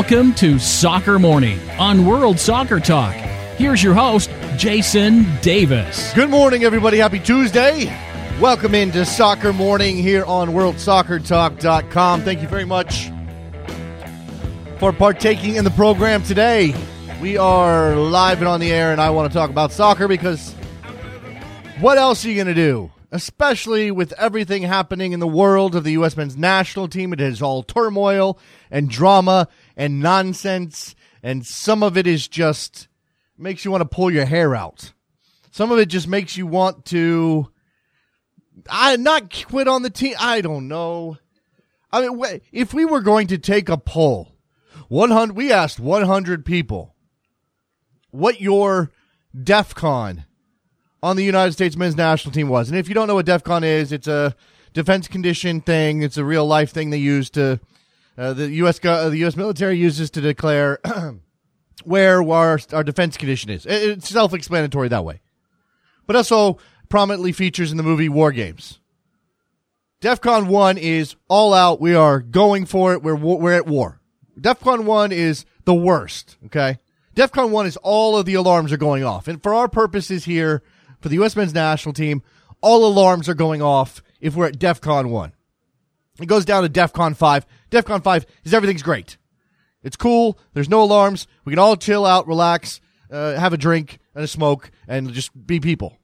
Welcome to Soccer Morning on World Soccer Talk. Here's your host, Jason Davis. Good morning, everybody. Happy Tuesday. Welcome into Soccer Morning here on WorldSoccerTalk.com. Thank you very much for partaking in the program today. We are live and on the air, and I want to talk about soccer because what else are you going to do? Especially with everything happening in the world of the U.S. men's national team. It is all turmoil and drama and nonsense, and some of it is just makes you want to pull your hair out. Some of it just makes you want to I not quit on the team. I don't know. I mean, if we were going to take a poll, 100 we asked 100 people what your DEFCON on the United States men's national team was. And if you don't know what DEFCON is, it's a defense condition thing. It's a real life thing they use to uh, the U.S. Uh, the U.S. military uses to declare where our, our defense condition is. It's self explanatory that way. But also prominently features in the movie War Games. DEFCON 1 is all out. We are going for it. We're, we're at war. DEFCON 1 is the worst, okay? DEFCON 1 is all of the alarms are going off. And for our purposes here, for the U.S. men's national team, all alarms are going off if we're at DEFCON 1. It goes down to DEFCON 5. DEFCON 5 is everything's great. It's cool. There's no alarms. We can all chill out, relax, uh, have a drink and a smoke, and just be people.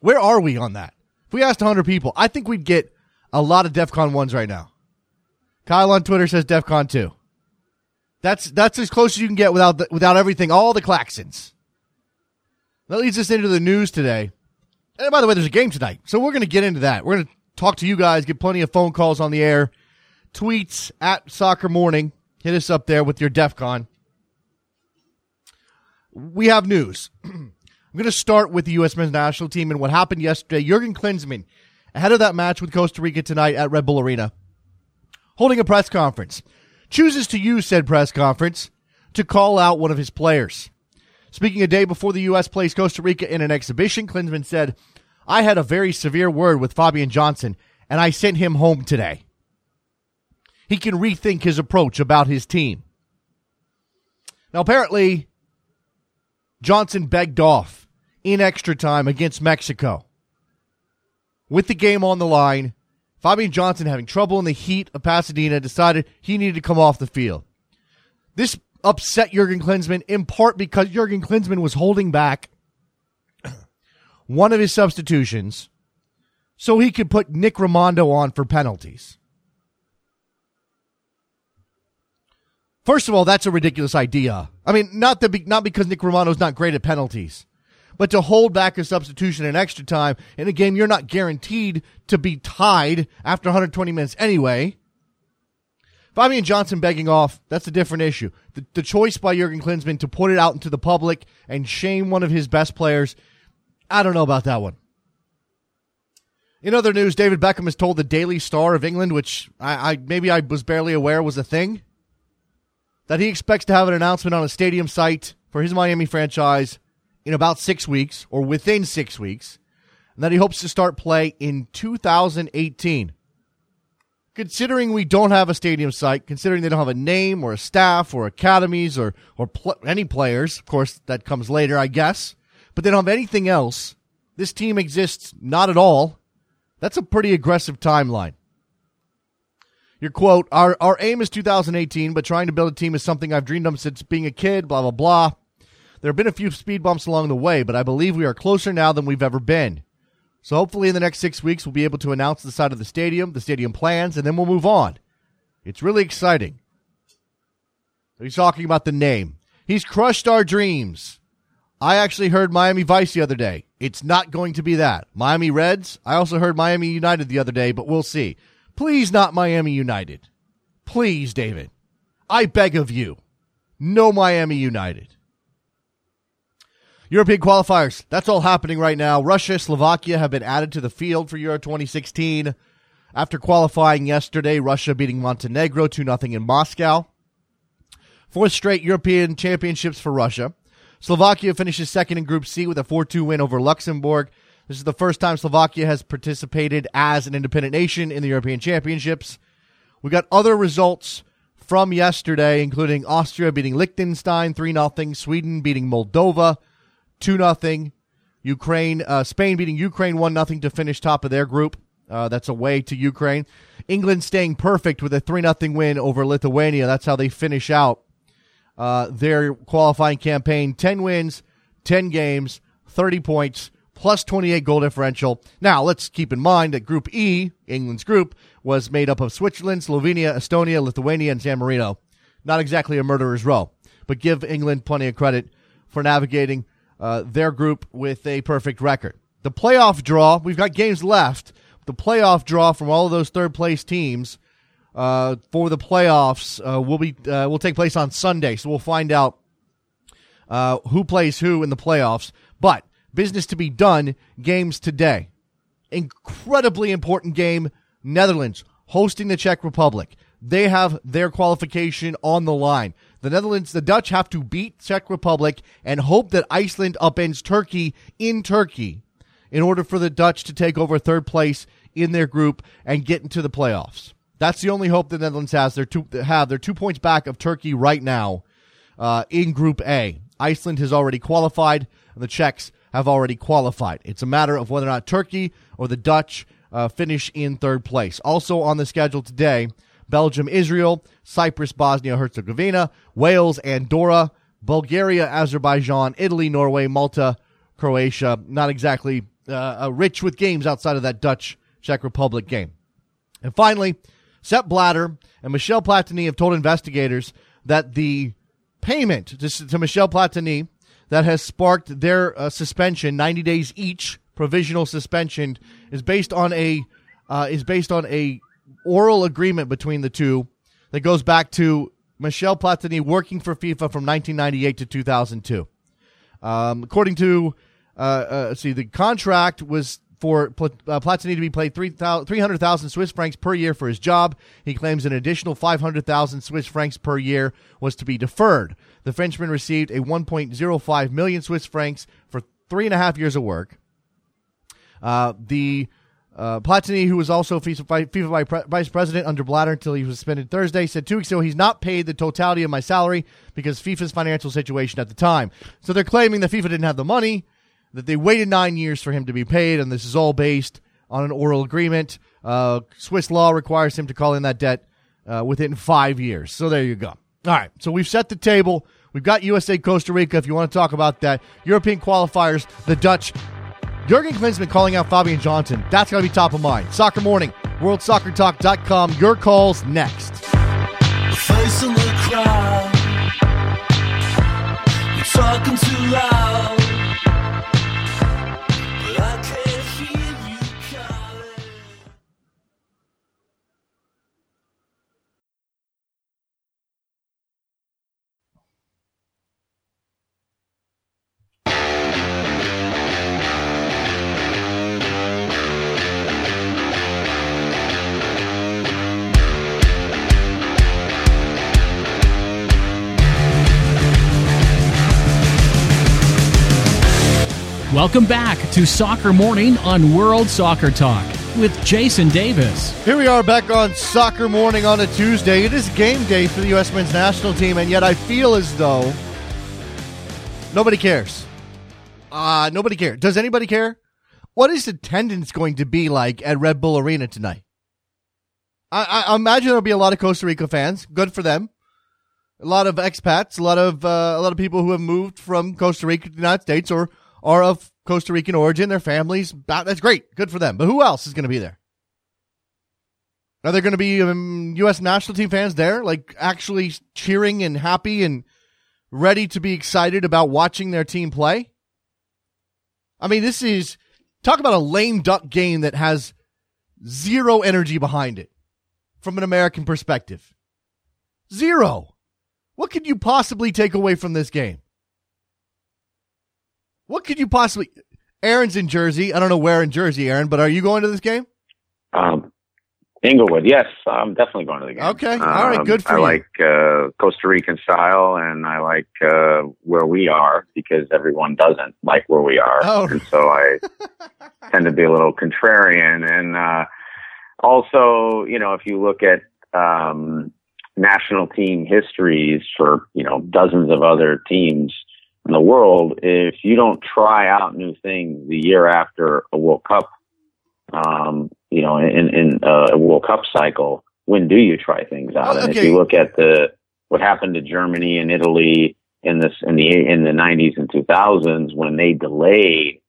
Where are we on that? If we asked 100 people, I think we'd get a lot of DEFCON 1s right now. Kyle on Twitter says DEFCON 2. That's that's as close as you can get without the, without everything, all the claxons. That leads us into the news today. And by the way, there's a game tonight, so we're going to get into that. We're going to talk to you guys, get plenty of phone calls on the air, tweets at Soccer Morning. Hit us up there with your DEFCON. We have news. I'm going to start with the U.S. men's national team and what happened yesterday. Jurgen Klinsmann, ahead of that match with Costa Rica tonight at Red Bull Arena, holding a press conference, chooses to use said press conference to call out one of his players. Speaking a day before the U.S. plays Costa Rica in an exhibition, Klinsmann said, I had a very severe word with Fabian Johnson, and I sent him home today. He can rethink his approach about his team. Now, apparently, Johnson begged off in extra time against Mexico. With the game on the line, Fabian Johnson having trouble in the heat of Pasadena decided he needed to come off the field. This upset Jurgen Klinsmann in part because Jurgen Klinsmann was holding back one of his substitutions so he could put Nick Rimando on for penalties. First of all, that's a ridiculous idea. I mean, not that not because Nick Rimando's not great at penalties, but to hold back a substitution in extra time in a game you're not guaranteed to be tied after 120 minutes anyway. Fabian Johnson begging off, that's a different issue. The, the choice by Jurgen Klinsmann to put it out into the public and shame one of his best players I don't know about that one. In other news, David Beckham has told the Daily Star of England, which I, I maybe I was barely aware was a thing, that he expects to have an announcement on a stadium site for his Miami franchise in about six weeks or within six weeks, and that he hopes to start play in 2018. Considering we don't have a stadium site, considering they don't have a name or a staff or academies or or pl- any players, of course that comes later, I guess but they don't have anything else. This team exists not at all. That's a pretty aggressive timeline. Your quote, our, our aim is 2018, but trying to build a team is something I've dreamed of since being a kid, blah, blah, blah. There have been a few speed bumps along the way, but I believe we are closer now than we've ever been. So hopefully in the next six weeks, we'll be able to announce the side of the stadium, the stadium plans, and then we'll move on. It's really exciting. He's talking about the name. He's crushed our dreams. I actually heard Miami Vice the other day. It's not going to be that. Miami Reds. I also heard Miami United the other day, but we'll see. Please, not Miami United. Please, David. I beg of you. No Miami United. European qualifiers. That's all happening right now. Russia, Slovakia have been added to the field for Euro 2016 after qualifying yesterday. Russia beating Montenegro 2 0 in Moscow. Fourth straight European championships for Russia. Slovakia finishes second in Group C with a 4 2 win over Luxembourg. This is the first time Slovakia has participated as an independent nation in the European Championships. We got other results from yesterday, including Austria beating Liechtenstein 3 0, Sweden beating Moldova 2 0, Ukraine, uh, Spain beating Ukraine 1 0 to finish top of their group. Uh, that's away to Ukraine. England staying perfect with a 3 0 win over Lithuania. That's how they finish out uh, their qualifying campaign 10 wins, 10 games, 30 points, plus 28 goal differential. Now, let's keep in mind that Group E, England's group, was made up of Switzerland, Slovenia, Estonia, Lithuania, and San Marino. Not exactly a murderer's row, but give England plenty of credit for navigating uh, their group with a perfect record. The playoff draw, we've got games left. The playoff draw from all of those third place teams uh, for the playoffs uh, will be uh, will take place on Sunday. So we'll find out uh, who plays who in the playoffs. But business to be done. Games today. Incredibly important game. Netherlands hosting the Czech Republic. They have their qualification on the line. The Netherlands, the Dutch have to beat Czech Republic and hope that Iceland upends Turkey in Turkey in order for the Dutch to take over third place in their group and get into the playoffs. That's the only hope the Netherlands has. They're two, have they're two points back of Turkey right now uh, in Group A. Iceland has already qualified, and the Czechs have already qualified. It's a matter of whether or not Turkey or the Dutch uh, finish in third place. Also on the schedule today, Belgium, Israel, Cyprus, Bosnia, Herzegovina, Wales, Andorra, Bulgaria, Azerbaijan, Italy, Norway, Malta, Croatia. Not exactly uh, rich with games outside of that Dutch Czech Republic game. And finally, Sepp Blatter and Michel Platini have told investigators that the payment to, to Michel Platini that has sparked their uh, suspension, 90 days each, provisional suspension, is based on a uh, is based on a oral agreement between the two that goes back to Michel Platini working for FIFA from 1998 to 2002. Um, according to uh, uh, see, the contract was for uh, Platini to be paid 300,000 Swiss francs per year for his job. He claims an additional 500,000 Swiss francs per year was to be deferred. The Frenchman received a 1.05 million Swiss francs for three and a half years of work. Uh, the uh, Platini, who was also FIFA vice president under Blatter until he was suspended Thursday, said two weeks ago he's not paid the totality of my salary because FIFA's financial situation at the time. So they're claiming that FIFA didn't have the money that they waited nine years for him to be paid, and this is all based on an oral agreement. Uh, Swiss law requires him to call in that debt uh, within five years. So there you go. All right. So we've set the table. We've got USA Costa Rica. If you want to talk about that, European qualifiers, the Dutch. Jurgen Klinsmann calling out Fabian Johnson. That's going to be top of mind. Soccer Morning, WorldSoccerTalk.com. Your calls next. Facing the crowd, you're talking too loud. Welcome back to Soccer Morning on World Soccer Talk with Jason Davis. Here we are back on Soccer Morning on a Tuesday. It is game day for the U.S. men's national team, and yet I feel as though nobody cares. Uh, nobody cares. Does anybody care? What is attendance going to be like at Red Bull Arena tonight? I, I imagine there'll be a lot of Costa Rica fans. Good for them. A lot of expats, a lot of uh, a lot of people who have moved from Costa Rica to the United States or are of Costa Rican origin, their families. That's great. Good for them. But who else is going to be there? Are there going to be um, U.S. national team fans there, like actually cheering and happy and ready to be excited about watching their team play? I mean, this is talk about a lame duck game that has zero energy behind it from an American perspective. Zero. What could you possibly take away from this game? What could you possibly? Aaron's in Jersey. I don't know where in Jersey, Aaron, but are you going to this game? Um, Englewood, yes, I'm definitely going to the game. Okay, all right, um, good for I you. I like uh, Costa Rican style, and I like uh, where we are because everyone doesn't like where we are, oh. and so I tend to be a little contrarian. And uh, also, you know, if you look at um, national team histories for, you know, dozens of other teams in the world, if you don't try out new things the year after a World Cup, um, you know, in, in uh, a World Cup cycle, when do you try things out? And if you look at the, what happened to Germany and Italy in this, in the, in the nineties and two thousands when they delayed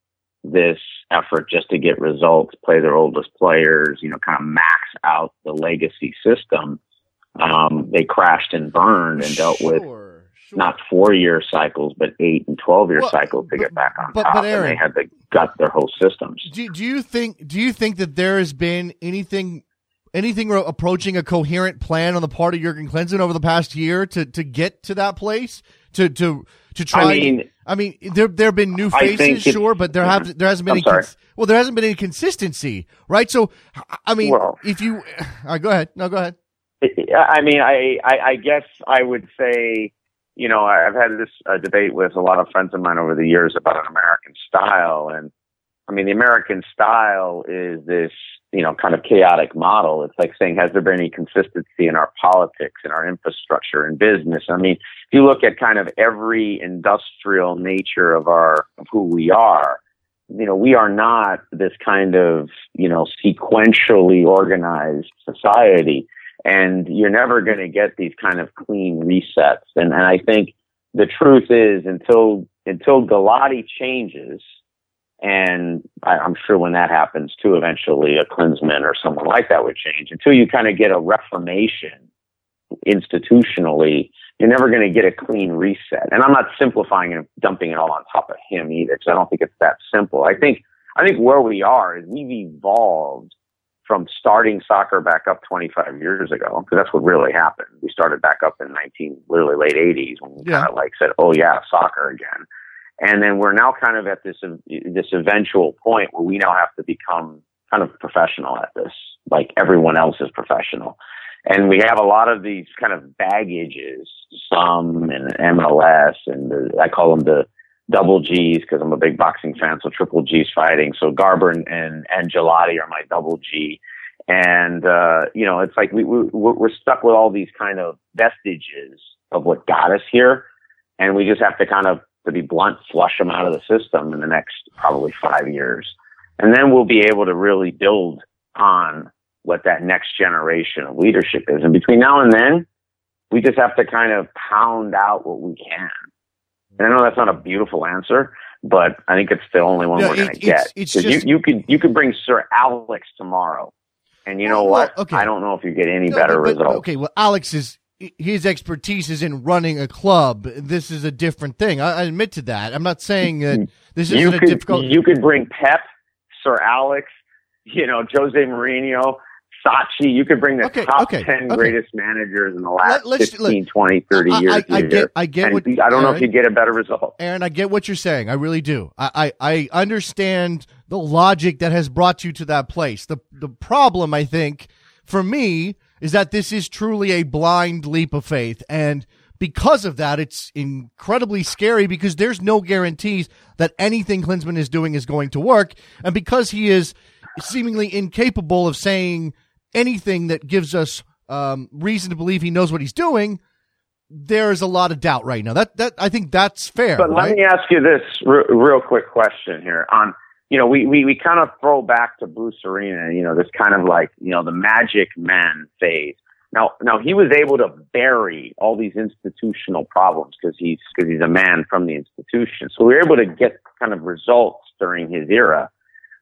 this effort just to get results, play their oldest players, you know, kind of max out the legacy system. Um, they crashed and burned and dealt with Sure, not four year cycles, but eight and 12 year Well, cycles to but- get back on but- top. but and they had to gut their whole systems. Do, do you think do you think that there has been anything anything ro- approaching a coherent plan on the part of Jurgen Klinsmann over the past year to to get to that place to to to try? I mean, I mean, there there have been new faces, sure, but there have there hasn't been I'm any cons- well, there hasn't been any consistency, right? So, I mean, Well- if you, all right, go ahead, no, go ahead. I mean, I, I, I guess I would say, you know, I've had this uh, debate with a lot of friends of mine over the years about an American style. And I mean, the American style is this, you know, kind of chaotic model. It's like saying, has there been any consistency in our politics, in our infrastructure, in business? I mean, if you look at kind of every industrial nature of our, of who we are, you know, we are not this kind of, you know, sequentially organized society and you're never going to get these kind of clean resets. And, and I think the truth is until, until Gulati changes, and I, I'm sure when that happens too, eventually a Klinsmann or someone like that would change. Until you kind of get a reformation institutionally, you're never going to get a clean reset. And I'm not simplifying and dumping it all on top of him either, because I don't think it's that simple. I think I think where we are is we've evolved from starting soccer back up 25 years ago, because that's what really happened. We started back up in 19, literally late 80s when we Yeah. kind of like said, "Oh yeah, soccer again." And then we're now kind of at this this eventual point where we now have to become kind of professional at this, like everyone else is professional. And we have a lot of these kind of baggages, some in MLS, and the, I call them the double G's because I'm a big boxing fan. So triple G's fighting. So Garber and, and, Gulati are my double G. And, uh, you know, it's like we, we, we're stuck with all these kind of vestiges of what got us here. And we just have to kind of, to be blunt, flush them out of the system in the next probably five years. And then we'll be able to really build on what that next generation of leadership is. And between now and then, we just have to kind of pound out what we can. And I know that's not a beautiful answer, but I think it's the only one No, we're it- going to get. it's just- you, you could you could bring Sir Alex tomorrow, and you know Well, what? okay. I don't know if you get any No, better but- results. Okay, well, Alex is his expertise is in running a club. This is a different thing. I, I admit to that. I'm not saying that this isn't a could difficult. you could bring Pep, Sir Alex, you know Jose Mourinho. Sacchi, you could bring the Okay, top okay, 10 okay. greatest managers in the last Let- let's- 15, 20, 30 I- years. I, I get, I get and what. I don't know Aaron, if you get a better result. Aaron, I get what you're saying. I really do. I, I, I understand the logic that has brought you to that place. The the problem, I think, for me, is that this is truly a blind leap of faith, and because of that, it's incredibly scary because there's no guarantees that anything Klinsmann is doing is going to work, and because he is seemingly incapable of saying anything that gives us um, reason to believe he knows what he's doing. There's a lot of doubt right now. That that I think that's fair. But let me ask you this re- real quick question here on, you know, we, we, we kind of throw back to Bruce Arena, you know, this kind of like, you know, the magic man phase. Now, now he was able to bury all these institutional problems because he's, because he's a man from the institution. So we were able to get kind of results during his era.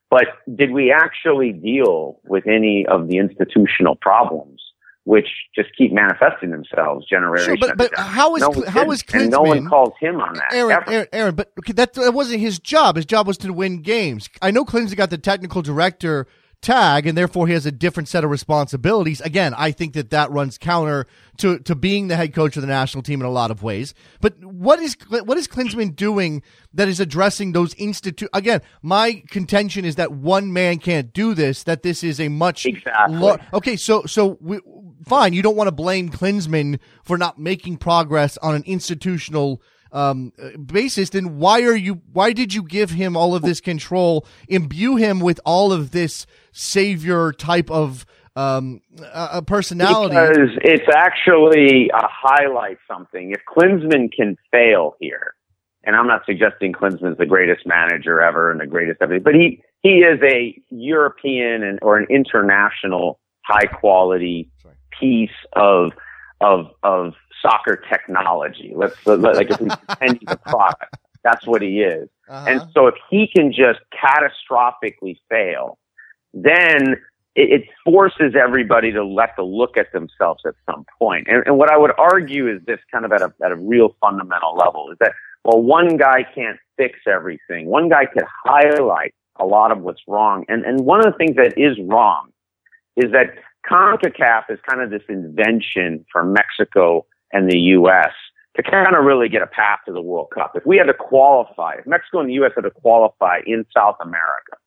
But did we actually deal with any of the institutional problems? Which just keep manifesting themselves generation. Sure, but- but how is no, how is and no one calls him on that. Aaron. Aaron, Aaron, but that, that wasn't his job. His job was to win games. I know Klinsmann got the technical director tag, and therefore he has a different set of responsibilities. Again, I think that that runs counter to, to being the head coach of the national team in a lot of ways. But what is what is Klinsmann doing that is addressing those institute? Again, my contention is that one man can't do this. That this is a much Exactly. lar- okay. So so we, fine. You don't want to blame Klinsmann for not making progress on an institutional um, uh, basis, then why are you? Why did you give him all of this control? Imbue him with all of this savior type of um, a, personality. Because it's actually a highlight something. If Klinsmann can fail here, and I'm not suggesting Klinsmann's the greatest manager ever and the greatest ever, but he he is a European and or an international high quality piece of of of soccer technology. Let's like if we pretend he's a product, that's what he is. Uh-huh. And so if he can just catastrophically fail, then it, it, forces everybody to let to look at themselves at some point. And, and what I would argue is this kind of at a at a real fundamental level is that well, one guy can't fix everything. One guy could highlight a lot of what's wrong. And and one of the things that is wrong is that CONCACAF is kind of this invention for Mexico and the U.S. to kind of really get a path to the World Cup. If we had to qualify, if Mexico and the U.S. had to qualify in South America,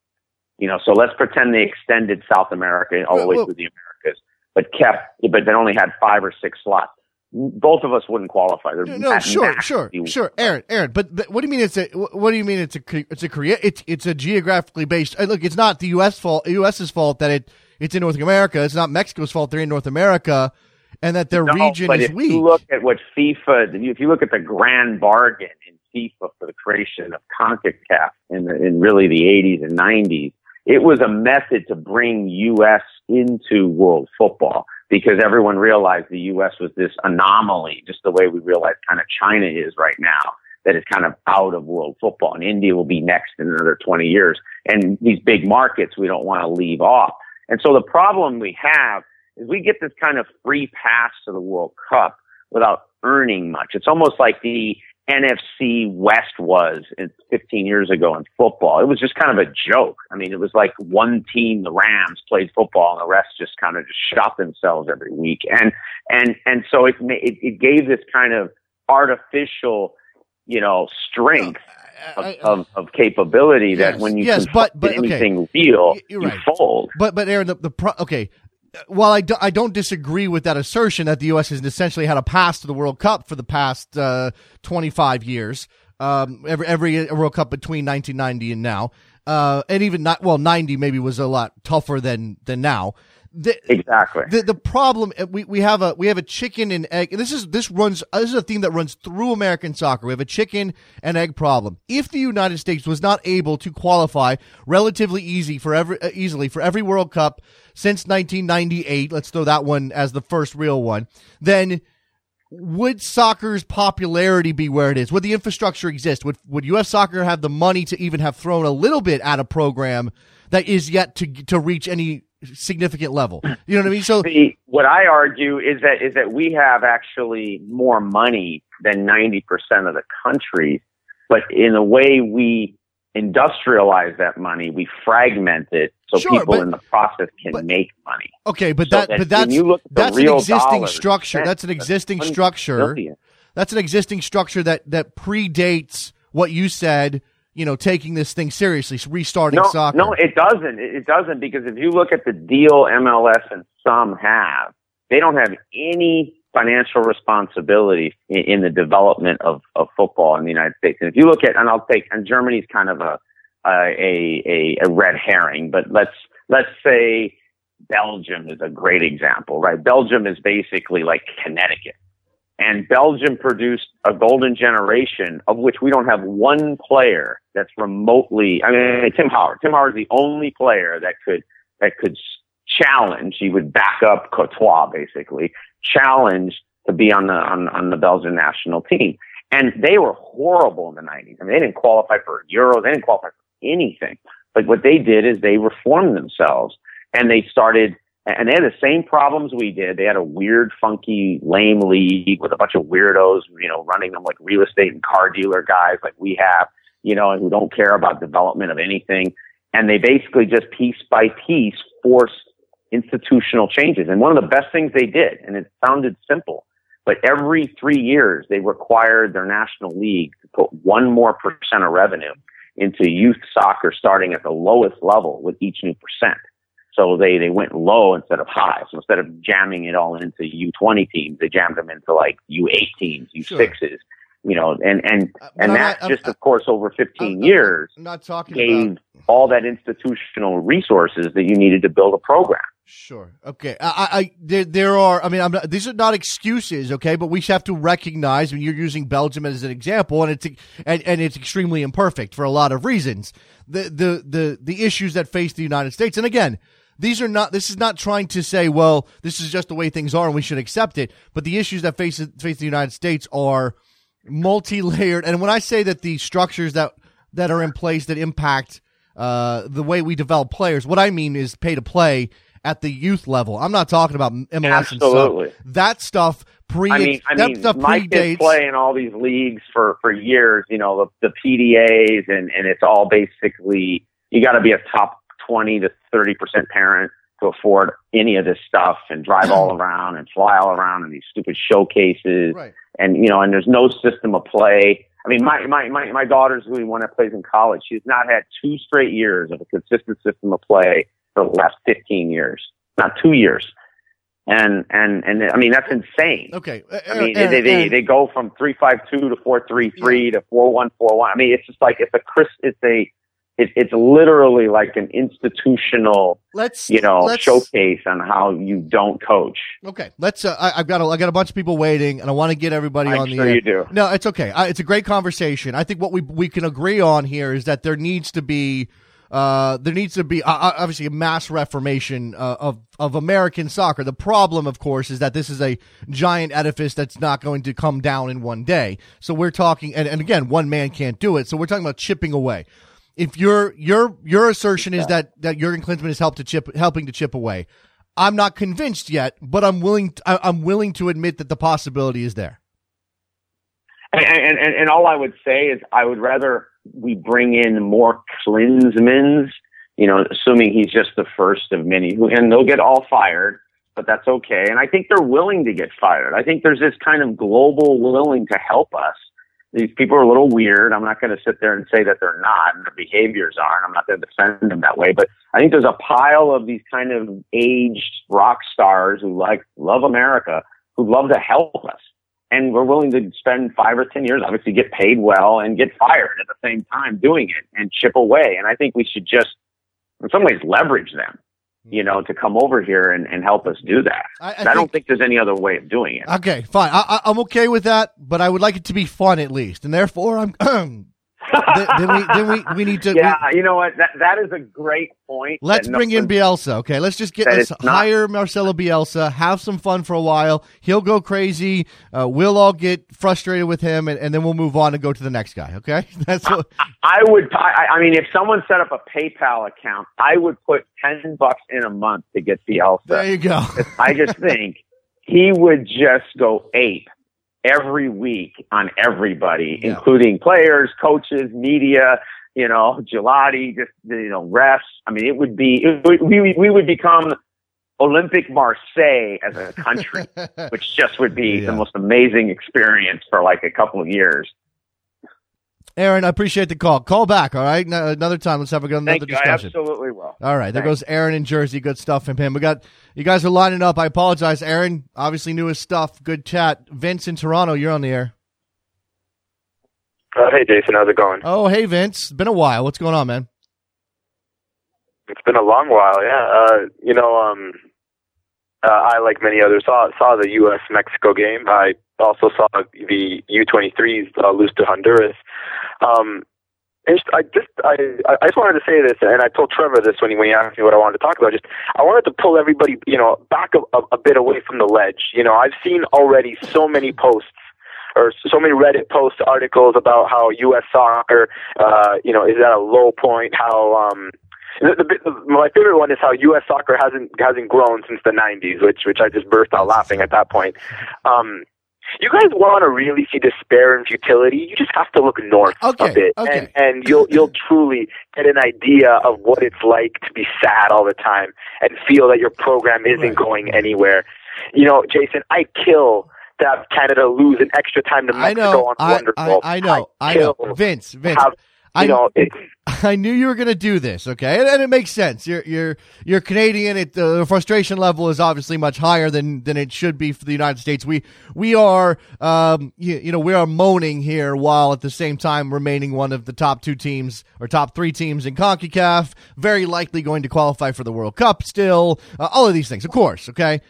you know, so let's pretend they extended South America all the way through the Americas, but kept, but they only had five or six slots. Both of us wouldn't qualify. They're no, sure, sure, sure, Aaron, Aaron. But, but, what do you mean? It's a what do you mean? It's a it's a Korea. It's it's a geographically based. Uh, look, it's not the U.S. fault. U.S.'s fault that it it's in North America. It's not Mexico's fault they're in North America and that their no, region but is if weak. You look at what FIFA. If you look at the grand bargain in FIFA for the creation of CONCACAF in the, in really the 80s and 90s, it was a method to bring U.S. into world football because everyone realized the U.S. was this anomaly, just the way we realize kind of China is right now that is kind of out of world football and India will be next in another 20 years. And these big markets we don't want to leave off. And so the problem we have is we get this kind of free pass to the World Cup without earning much. It's almost like the NFC West was 15 years ago in football. It was just kind of a joke. I mean, it was like one team, the Rams, played football, and the rest just kind of just shot themselves every week. And and and so it it, it gave this kind of artificial, you know, strength. Of, of, of, capability yes, that when you yes, but, but, anything okay. real, You're you right. fold. But but Aaron, the, the pro, okay, while I, do, I don't disagree with that assertion that the U.S. has essentially had a pass to the World Cup for the past uh, 25 years, um, every every World Cup between 1990 and now, uh, and even not well 90 maybe was a lot tougher than than now. The, exactly. The the problem uh, we, we have a we have a chicken and egg. This is this runs this is a theme that runs through American soccer. We have a chicken and egg problem. If the United States was not able to qualify relatively easy for every uh, easily for every World Cup since 1998, let's throw that one as the first real one, then would soccer's popularity be where it is? Would the infrastructure exist? Would would U.S. soccer have the money to even have thrown a little bit at a program that is yet to to reach any significant level. You know what I mean? So the, what I argue is that is that we have actually more money than ninety percent of the countries, but in the way we industrialize that money, we fragment it so sure, people but, in the process can but, make money. Okay, but so that, that but that's that's an existing structure. That's an existing structure. That's an existing structure that that predates what you said you know, taking this thing seriously, restarting no, soccer. No, it doesn't. It doesn't because if you look at the deal MLS and some have, they don't have any financial responsibility in, in the development of, of football in the United States. And if you look at, and I'll take, and Germany's kind of a, a, a, a red herring, but let's, let's say Belgium is a great example, right? Belgium is basically like Connecticut and Belgium produced a golden generation of which we don't have one player that's remotely, I mean, Tim Howard. Tim Howard is the only player that could, that could challenge. He would back up Courtois, basically, challenge to be on the, on, on the Belgian national team. And they were horrible in the 90s. I mean, they didn't qualify for Euro. They didn't qualify for anything. But what they did is they reformed themselves and they started and they had the same problems we did. They had a weird, funky, lame league with a bunch of weirdos, you know, running them like real estate and car dealer guys like we have, you know, and who don't care about development of anything. And they basically just piece by piece forced institutional changes. And one of the best things they did, and it sounded simple, but every three years they required their national league to put one more percent of revenue into youth soccer starting at the lowest level with each new percent. So they, they went low instead of high. So instead of jamming it all into U20 teams, they jammed them into like U8 teams, U6s, sure. you know, and, and, uh, and that just, I'm, of course, over 15 I'm, years I'm not talking gave about... all that institutional resources that you needed to build a program. Sure. Okay. I, I, there, there are. I mean, I'm not, these are not excuses. Okay, but we have to recognize when you're using Belgium as an example, and it's and, and it's extremely imperfect for a lot of reasons. The the the the issues that face the United States, and again, these are not. This is not trying to say, well, this is just the way things are, and we should accept it. But the issues that face face the United States are multi-layered, and when I say that the structures that that are in place that impact uh, the way we develop players, what I mean is pay to play at the youth level. I'm not talking about MLS Absolutely. and stuff. That stuff pre I mean, I that mean, stuff my predates. kids play in all these leagues for for years. You know, the, the PDAs, and and it's all basically you got to be a top twenty to thirty percent parent to afford any of this stuff and drive all around and fly all around in these stupid showcases. Right. And you know, and there's no system of play. I mean, my my my my daughter's the only one that plays in college. She's not had two straight years of a consistent system of play for the last 15 years, not two years. And and and I mean that's insane. Okay. I mean, they, they they go from three five two to four three three to four one four one. I mean, it's just like it's a Chris. It's a it, it's literally like an institutional, let's you know, let's, showcase on how you don't coach. Okay, let's. Uh, I, I've got a, I got a bunch of people waiting, and I want to get everybody I'm on the sure air. you do. No, it's okay. I, it's a great conversation. I think what we we can agree on here is that there needs to be. Uh, there needs to be uh, obviously a mass reformation uh, of of American soccer. The problem, of course, is that this is a giant edifice that's not going to come down in one day. So we're talking, and, and again, one man can't do it. So we're talking about chipping away. If your your your assertion is that that Jurgen Klinsmann is helped to chip helping to chip away, I'm not convinced yet, but I'm willing I, I'm willing to admit that the possibility is there. And, and, and, and all I would say is I would rather we bring in more Klinsmanns, you know, assuming he's just the first of many, who, and they'll get all fired, but that's okay. And I think they're willing to get fired. I think there's this kind of global willing to help us. These people are a little weird. I'm not going to sit there and say that they're not, and their behaviors aren't. I'm not going to defend them that way. But I think there's a pile of these kind of aged rock stars who like love America, who love to help us and we're willing to spend five or ten years, obviously get paid well and get fired at the same time doing it and chip away. And I think we should just, in some ways, leverage them, you know, to come over here and, and help us do that. I, I, I don't think there's any other way of doing it. Okay, fine. I, I, I'm okay with that, but I would like it to be fun at least, and therefore I'm. then, then we then we, we need to yeah, we, you know what? That that is a great point. let's bring no in Bielsa. Okay, let's just get let's it's not- hire Marcelo Bielsa, have some fun for a while. He'll go crazy. Uh, we'll all get frustrated with him, and, and then we'll move on and go to the next guy. Okay, that's what. I would. I, I mean, if someone set up a PayPal account, I would put ten bucks in a month to get Bielsa. There you go. I just think he would just go ape every week on everybody, Yeah. including players, coaches, media, you know, Gulati, just, you know, refs. I mean, it would be, it would, we, we would become Olympique Marseille as a country, which just would be Yeah. the most amazing experience for like a couple of years. Aaron, I appreciate the call. Call back. All right, N- another time. Let's have another Thank you. I discussion. absolutely will. All right, there goes Aaron in Jersey. Good stuff from him. We got you guys are lining up. I apologize, Aaron. Obviously knew his stuff. Good chat. Vince in Toronto, you're on the air. Uh, hey, Jason, how's it going? Oh, hey Vince. Been a while. What's going on, man? It's been a long while, yeah. Uh, you know, um, uh, I, like many others, saw saw the U.S. Mexico game. I also saw the U23s uh, lose to Honduras. Um, I just I, I just wanted to say this, and I told Trevor this when he, when he asked me what I wanted to talk about. Just I wanted to pull everybody, you know, back a, a, a bit away from the ledge. You know, I've seen already so many posts or so many Reddit posts, articles about how U.S. soccer, uh, you know, is at a low point. How um, the, the, my favorite one is how U.S. soccer hasn't hasn't grown since the '90s, which which I just burst out laughing at that point. Um, you guys want to really see despair and futility? You just have to look north Okay, a bit, okay. and and you'll you'll truly get an idea of what it's like to be sad all the time and feel that your program isn't Right. going anywhere. You know, Jason, I kill to have Canada lose an extra time to I know. on I, Wonderful. I, I know. I, kill know. Vince, Vince. have- I I, know, it's. I knew you were going to do this, okay, and, and, it makes sense. You're you're you're Canadian. It, the frustration level is obviously much higher than than it should be for the United States. We we are, um, you, you know, we are moaning here while at the same time remaining one of the top two teams or top three teams in Concacaf. Very likely going to qualify for the World Cup. Still, uh, all of these things, of course, okay.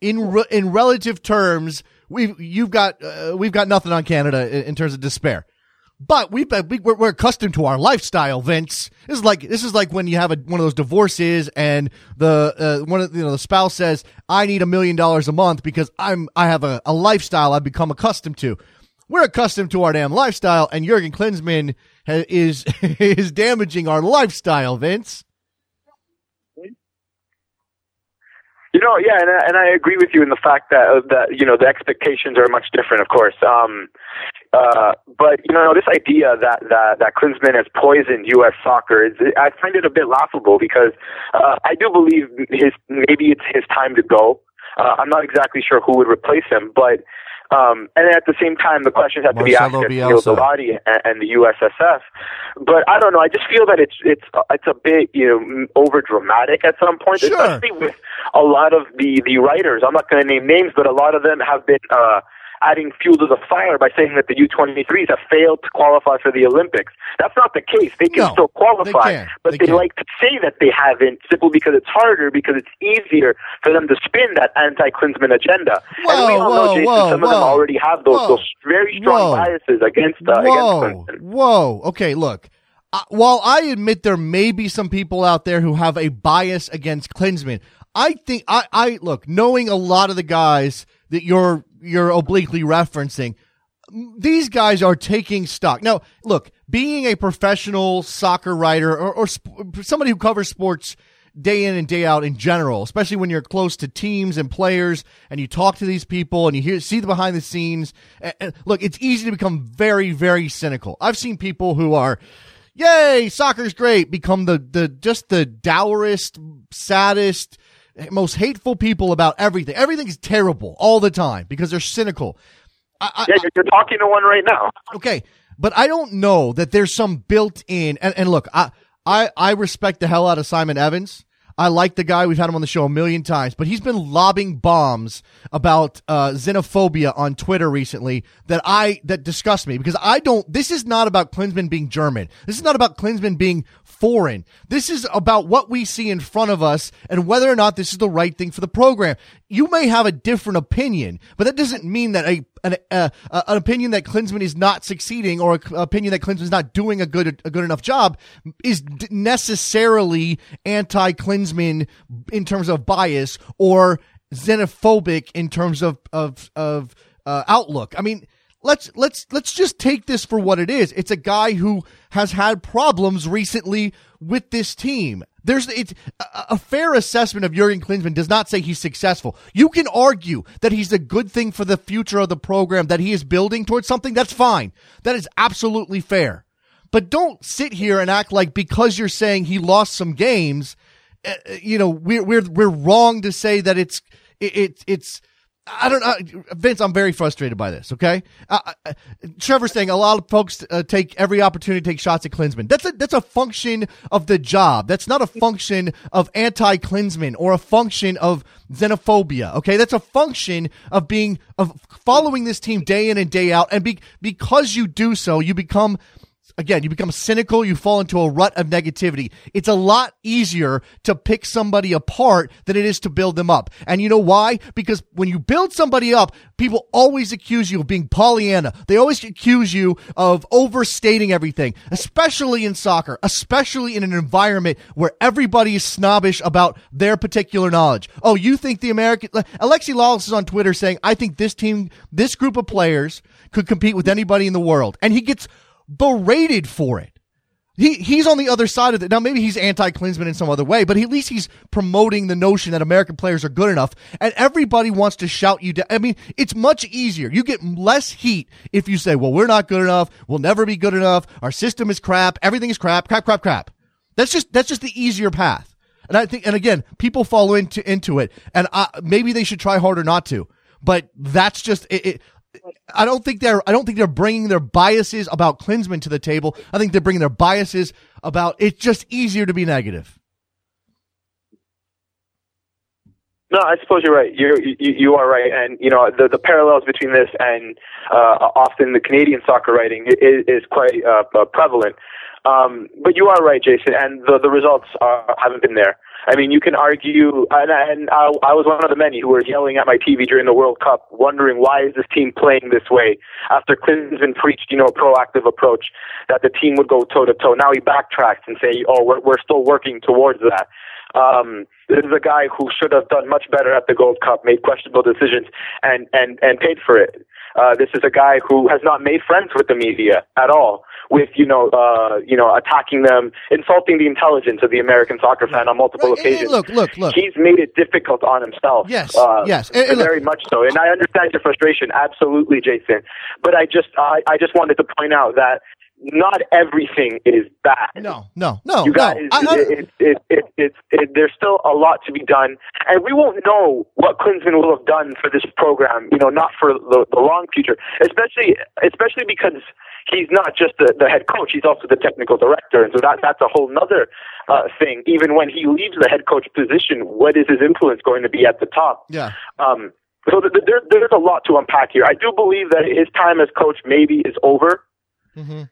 In re- in relative terms, we've you've got uh, we've got nothing on Canada in, in terms of despair. But we've been, we're, we're accustomed to our lifestyle, Vince. This is like this is like when you have a, one of those divorces and the uh, one of you know the spouse says, "I need a million dollars a month because I'm I have a, a lifestyle I've become accustomed to." We're accustomed to our damn lifestyle, and Jurgen Klinsmann ha- is is damaging our lifestyle, Vince. You know, yeah, and, and I agree with you in the fact that uh, that you know the expectations are much different, of course. Um, uh, but you know, this idea that that that Klinsmann has poisoned U.S. soccer, is, I find it a bit laughable because uh, I do believe his maybe it's his time to go. Uh, I'm not exactly sure who would replace him, but um, and at the same time, the questions have Marcelo to be asked at Sunil Gulati and, and the USSF. But I don't know. I just feel that it's it's it's a bit you know over dramatic at some point, sure. especially with a lot of the the writers. I'm not going to name names, but a lot of them have been. Uh, adding fuel to the fire by saying that the U23s have failed to qualify for the Olympics. That's not the case. They can no, still qualify, they but they, they like to say that they haven't simply because it's harder, because it's easier for them to spin that anti-Klinsmann agenda. Whoa, and we all whoa, know, Jason, whoa, some whoa, of them already have those, whoa, those very strong biases against, uh, whoa, against Klinsmann. Whoa. Okay, look. Uh, while I admit there may be some people out there who have a bias against Klinsmann, I think I, I look knowing a lot of the guys that you're you're obliquely referencing. These guys are taking stock. Now, look, being a professional soccer writer or, or sp- somebody who covers sports day in and day out in general, especially when you're close to teams and players and you talk to these people and you hear see the behind the scenes. And, and look, it's easy to become very, very cynical. I've seen people who are, yay, soccer's great, become the the just the dourest, saddest, most hateful people about everything. Everything is terrible all the time because they're cynical. I, yeah, you're talking to one right now. Okay, but I don't know that there's some built-in. And, and look, I, I I respect the hell out of Simon Evans. I like the guy. We've had him on the show a million times, but he's been lobbing bombs about uh, xenophobia on Twitter recently that I that disgust me because I don't. This is not about Klinsmann being German. This is not about Klinsmann being foreign. This is about what we see in front of us and whether or not this is the right thing for the program. You may have a different opinion, but that doesn't mean that a an, an opinion that Klinsmann is not succeeding or an opinion that Klinsmann is not doing a good a good enough job is necessarily anti Klinsmann in terms of bias or xenophobic in terms of of of uh, outlook. I mean, let's let's let's just take this for what it is. It's a guy who has had problems recently with this team. There's it's a, fair assessment of Jurgen Klinsmann does not say he's successful. You can argue that he's a good thing for the future of the program that he is building towards something. That's fine. That is absolutely fair. But don't sit here and act like because you're saying he lost some games, uh, you know, we're we're we're wrong to say that it's it, it it's I don't know, Vince. I'm very frustrated by this. Okay, uh, uh, Trevor's saying a lot of folks uh, take every opportunity to take shots at Klinsmann. That's a that's a function of the job. That's not a function of anti Klinsmann or a function of xenophobia. Okay, that's a function of being of following this team day in and day out, and be, because you do so, you become again, you become cynical, you fall into a rut of negativity. It's a lot easier to pick somebody apart than it is to build them up. And you know why? Because when you build somebody up, people always accuse you of being Pollyanna. They always accuse you of overstating everything, especially in soccer, especially in an environment where everybody is snobbish about their particular knowledge. Oh, you think the American, Alexi Lalas is on Twitter saying, I think this team, this group of players could compete with anybody in the world. And he gets berated for it. He he's on the other side of it. Now maybe he's anti Klinsmann in some other way, but at least he's promoting the notion that American players are good enough and everybody wants to shout you down. I mean, it's much easier. You get less heat if you say, "Well, we're not good enough. We'll never be good enough. Our system is crap. Everything is crap. Crap, crap, crap." That's just that's just the easier path. And I think and again, people fall into into it and I, maybe they should try harder not to. But that's just it, it I don't think they're I don't think they're bringing their biases about Klinsmann to the table. I think they're bringing their biases about it's just easier to be negative. No, I suppose you're right. You're, you you are right, and you know the the parallels between this and uh, often the Canadian soccer writing is, is quite uh, prevalent. Um, but you are right, Jason, and the the results are, haven't been there. I mean, you can argue, and, and I, I was one of the many who were yelling at my TV during the World Cup, wondering why is this team playing this way? After Klinsmann preached, you know, a proactive approach that the team would go toe to toe. Now he backtracks and say, "Oh, we're we're still working towards that." Um, this is a guy who should have done much better at the Gold Cup, made questionable decisions, and and and paid for it. Uh, this is a guy who has not made friends with the media at all with you know uh, you know attacking them, insulting the intelligence of the American soccer fan on multiple Right, occasions. look, look, look. He's made it difficult on himself. Yes, uh, yes, and- and look- very much so. And I understand your frustration, absolutely, Jason. But I just I, I just wanted to point out that not everything is bad. No, no, no, You guys, I- I- it, it, it, it, it, there's still a lot to be done, and we won't know what Klinsmann will have done for this program. You know, not for the, the long future, especially especially because he's not just the, the head coach; he's also the technical director, and so that that's a whole nother uh, thing. Even when he leaves the head coach position, what is his influence going to be at the top? yeah. Um, so th- th- there, there's a lot to unpack here. I do believe that his time as coach maybe is over. hmm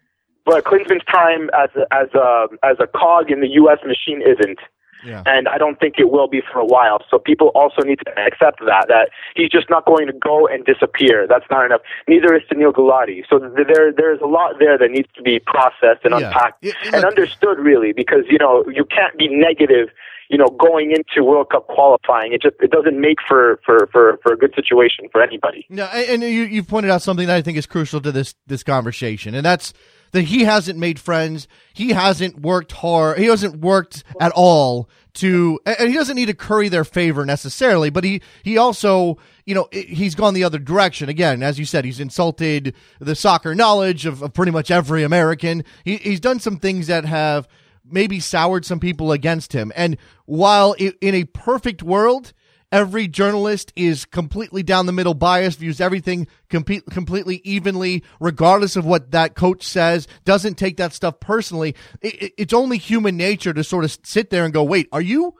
But Klinsmann's time as a, as a as a cog in the U.S. machine isn't, Yeah. and I don't think it will be for a while. So people also need to accept that that he's just not going to go and disappear. That's not enough. Neither is Sunil Gulati. So th- there there's a lot there that needs to be processed and Yeah. unpacked and look- understood really, because you know you can't be negative. You know, going into World Cup qualifying, it just it doesn't make for for for for a good situation for anybody. No, and and you you pointed out something that I think is crucial to this this conversation, and that's that he hasn't made friends. He hasn't worked hard. He hasn't worked at all to, and he doesn't need to curry their favor necessarily. But he he also, you know, he's gone the other direction again. As you said, he's insulted the soccer knowledge of, of pretty much every American. He, he's done some things that have maybe soured some people against him. And while in a perfect world, every journalist is completely down the middle biased, views everything completely evenly, regardless of what that coach says, doesn't take that stuff personally. It, it- it's only human nature to sort of sit there and go, wait, are you.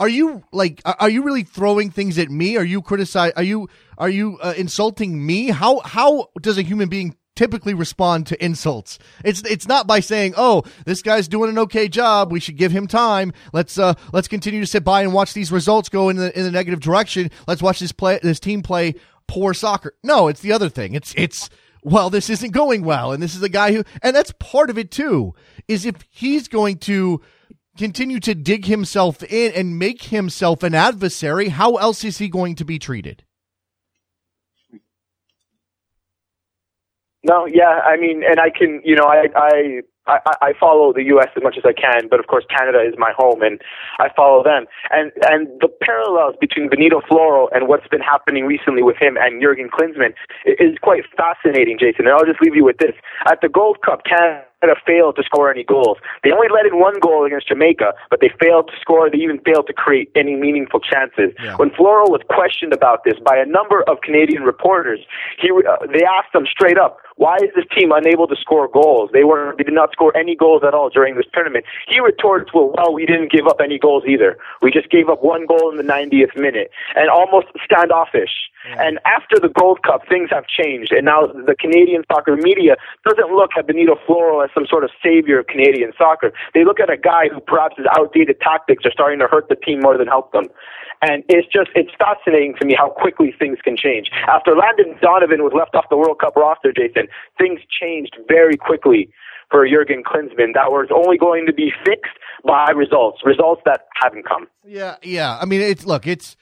Are you like? Are are you really throwing things at me? Are you criticize? Are you are you uh, insulting me? How how does a human being typically respond to insults. It's it's not by saying, "Oh, this guy's doing an okay job. We should give him time. Let's uh let's continue to sit by and watch these results go in the in the negative direction. Let's watch this play this team play poor soccer." No, it's the other thing. It's it's well, this isn't going well, and this is a guy who, and that's part of it too. Is if he's going to continue to dig himself in and make himself an adversary, how else is he going to be treated? No, yeah, I mean, and I can, you know, I, I, I, I follow the U.S. as much as I can, but of course Canada is my home, and I follow them. And and the parallels between Benito Floro and what's been happening recently with him and Jurgen Klinsmann is quite fascinating, Jason. And I'll just leave you with this: at the Gold Cup, Canada failed to score any goals. They only let in one goal against Jamaica, but they failed to score. They even failed to create any meaningful chances. Yeah. When Floro was questioned about this by a number of Canadian reporters, he uh, they asked him straight up, "Why is this team unable to score goals? They were they did not score any goals at all during this tournament." He retorts, "Well, well, we didn't give up any goals either. We just gave up one goal in the 90th minute, and almost standoffish." Mm. And after the Gold Cup, things have changed, and now the Canadian soccer media doesn't look at Benito Floro as some sort of savior of Canadian soccer. They look at a guy who perhaps his outdated tactics are starting to hurt the team more than help them. And it's just, it's fascinating to me how quickly things can change. Mm. After Landon Donovan was left off the World Cup roster, Jason, things changed very quickly for Jurgen Klinsmann that was only going to be fixed by results, results that haven't come. Yeah, yeah. I mean, it's look, it's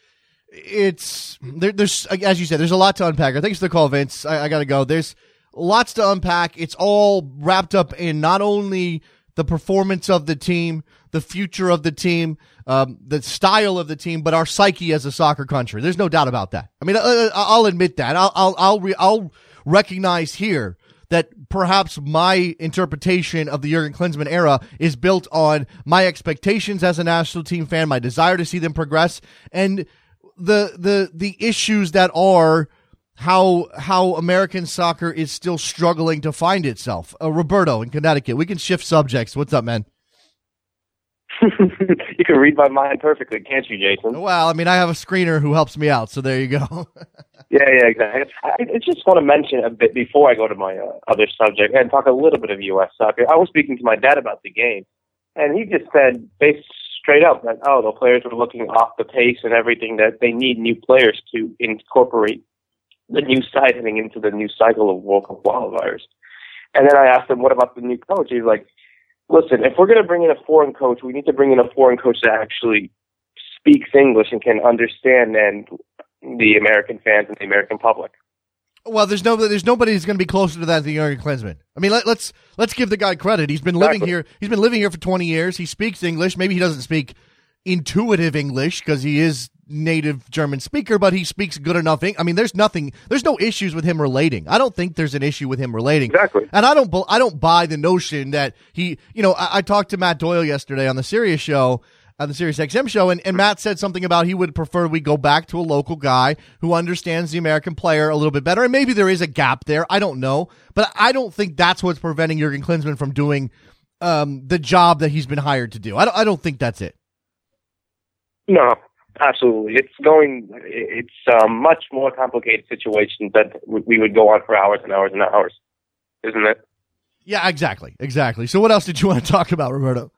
it's there, there's as you said, there's a lot to unpack. Thanks for the call, Vince. I, I got to go. There's lots to unpack. It's all wrapped up in not only the performance of the team, the future of the team, um, the style of the team, but our psyche as a soccer country. There's no doubt about that. I mean, I, I'll admit that. I'll I'll I'll, re- I'll recognize here that perhaps my interpretation of the Jurgen Klinsmann era is built on my expectations as a national team fan, my desire to see them progress, and the the the issues that are how how American soccer is still struggling to find itself. Uh, Roberto in Connecticut. We can shift subjects. What's up, man? you can read my mind perfectly, can't you, Jason? Well, I mean, I have a screener who helps me out, so there you go. yeah, yeah, exactly. I, I, just want to mention a bit before I go to my uh, other subject and talk a little bit of U.S. soccer. I was speaking to my dad about the game, and he just said, based straight up, that oh, the players were looking off the pace and everything. That they need new players to incorporate the new side heading into the new cycle of World Cup qualifiers. And then I asked him, what about the new coach? He's like, listen, if we're going to bring in a foreign coach, we need to bring in a foreign coach that actually speaks English and can understand and the American fans and the American public. Well, there's no, there's nobody who's going to be closer to that than the Jurgen Klinsmann. I mean, let, us let's, let's give the guy credit. He's been exactly. living here. He's been living here for 20 years. He speaks English. Maybe he doesn't speak intuitive English because he is native German speaker, but he speaks good enough. I mean, there's nothing, there's no issues with him relating. I don't think there's an issue with him relating. Exactly. And I don't, I don't buy the notion that he, you know, I, I talked to Matt Doyle yesterday on the Sirius show, on the Sirius XM show, and, and Matt said something about he would prefer we go back to a local guy who understands the American player a little bit better. And maybe there is a gap there. I don't know. But I don't think that's what's preventing Jurgen Klinsmann from doing um, the job that he's been hired to do. I don't, I don't think that's it. No, absolutely. It's going. It's a much more complicated situation that we would go on for hours and hours and hours, isn't it? Yeah, exactly, exactly. So, what else did you want to talk about, Roberto?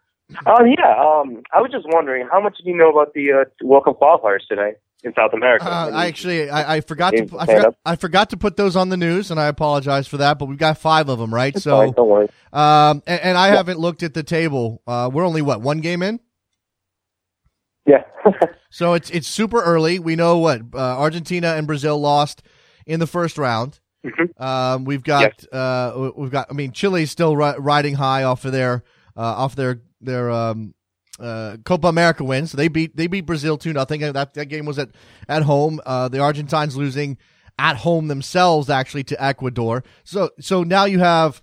Um, yeah, um, I was just wondering how much do you know about the uh, World Cup qualifiers today in South America? Uh, I actually, I, I forgot to, I forgot, I forgot to put those on the news, and I apologize for that. But we've got five of them, right? It's so, fine, don't worry. Um, and, and I yeah. haven't looked at the table. Uh, we're only what one game in. Yeah. so it's it's super early. We know what uh, Argentina and Brazil lost in the first round. Mm-hmm. Um, we've got yes. uh, we've got. I mean, Chile's still ri- riding high off of their uh, off their their um, uh, Copa America win. So they beat they beat Brazil two nothing. That that game was at at home. Uh, the Argentines losing at home themselves actually to Ecuador. So so now you have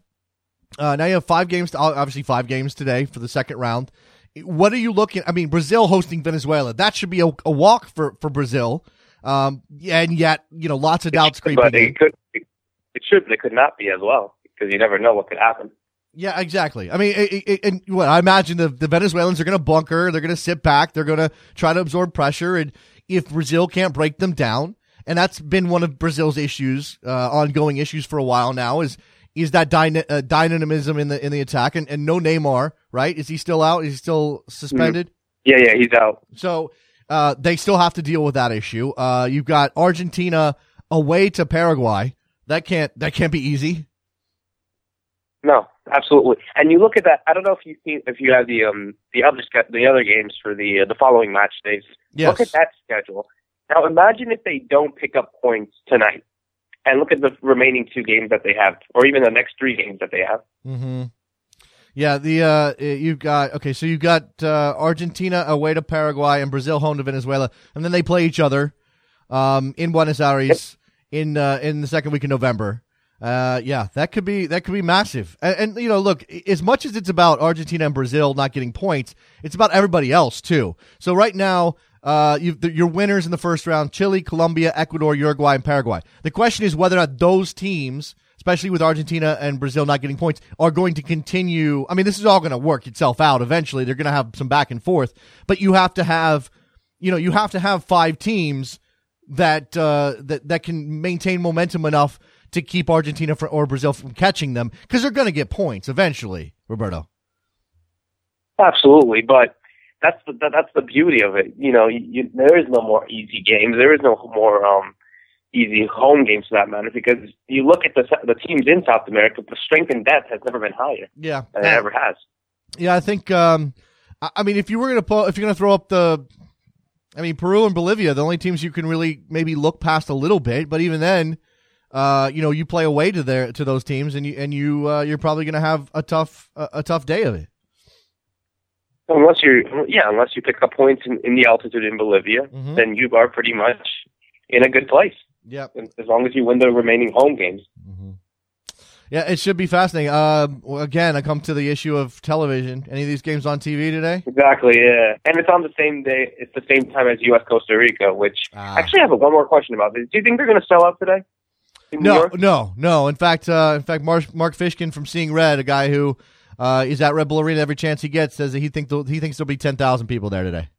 uh, now you have five games. To, obviously five games today for the second round. What are you looking? I mean, Brazil hosting Venezuela. That should be a, a walk for for Brazil. Um, and yet, you know, lots of doubts creeping. But it could, it, it should, it could not be as well because you never know what could happen. Yeah, exactly. I mean, it, it, and what I imagine the, the Venezuelans are going to bunker. They're going to sit back. They're going to try to absorb pressure. And if Brazil can't break them down, and that's been one of Brazil's issues, uh, ongoing issues for a while now, is is that dyna- uh, dynamism in the in the attack, and, and no Neymar, right? Is he still out? Is he still suspended? Yeah, yeah, he's out. So uh, they still have to deal with that issue. Uh, you've got Argentina away to Paraguay. That can't that can't be easy. No, absolutely. And you look at that. I don't know if you see if you have the um the other the other games for the uh, the following match days. Yes. Look at that schedule. Now imagine if they don't pick up points tonight and look at the remaining two games that they have, or even the next three games that they have. Mm-hmm. Yeah, the uh, you've got okay, so you've got uh, Argentina away to Paraguay and Brazil home to Venezuela, and then they play each other um, in Buenos Aires in uh, in the second week of November. Uh, yeah, that could be that could be massive. And, and, you know, look, as much as it's about Argentina and Brazil not getting points, it's about everybody else too. So right now, uh, your winners in the first round: Chile, Colombia, Ecuador, Uruguay, and Paraguay. The question is whether or not those teams, especially with Argentina and Brazil not getting points, are going to continue. I mean, this is all going to work itself out eventually. They're going to have some back and forth, but you have to have, you know, you have to have five teams that uh, that that can maintain momentum enough to keep Argentina for, or Brazil from catching them because they're going to get points eventually. Roberto. Absolutely, but that's the that's the beauty of it. You know, you, there is no more easy games. There is no more um, easy home games for that matter because you look at the the teams in South America, the strength and depth has never been higher. Yeah, than it ever has. Yeah, I think. Um, I mean, if you were going to pull, if you're going to throw up the, I mean, Peru and Bolivia, the only teams you can really maybe look past a little bit, but even then, uh, you know, you play away to their to those teams, and you and you uh, you're probably going to have a tough a, a tough day of it. Unless you, yeah, unless you pick up points in, in the altitude in Bolivia, mm-hmm. then you are pretty much in a good place. Yep. As long as you win the remaining home games. Mm-hmm. Yeah, it should be fascinating. Uh, again, I come to the issue of television. Any of these games on TV today? Exactly. Yeah, and it's on the same day. It's the same time as U.S. Costa Rica. Which ah. actually, I have one more question about this. Do you think they're going to sell out today? No, no, no. In fact, uh, in fact, Mark, Mark Fishkin from Seeing Red, a guy who uh, is at Red Bull Arena every chance he gets, says that he think he thinks there'll be ten thousand people there today.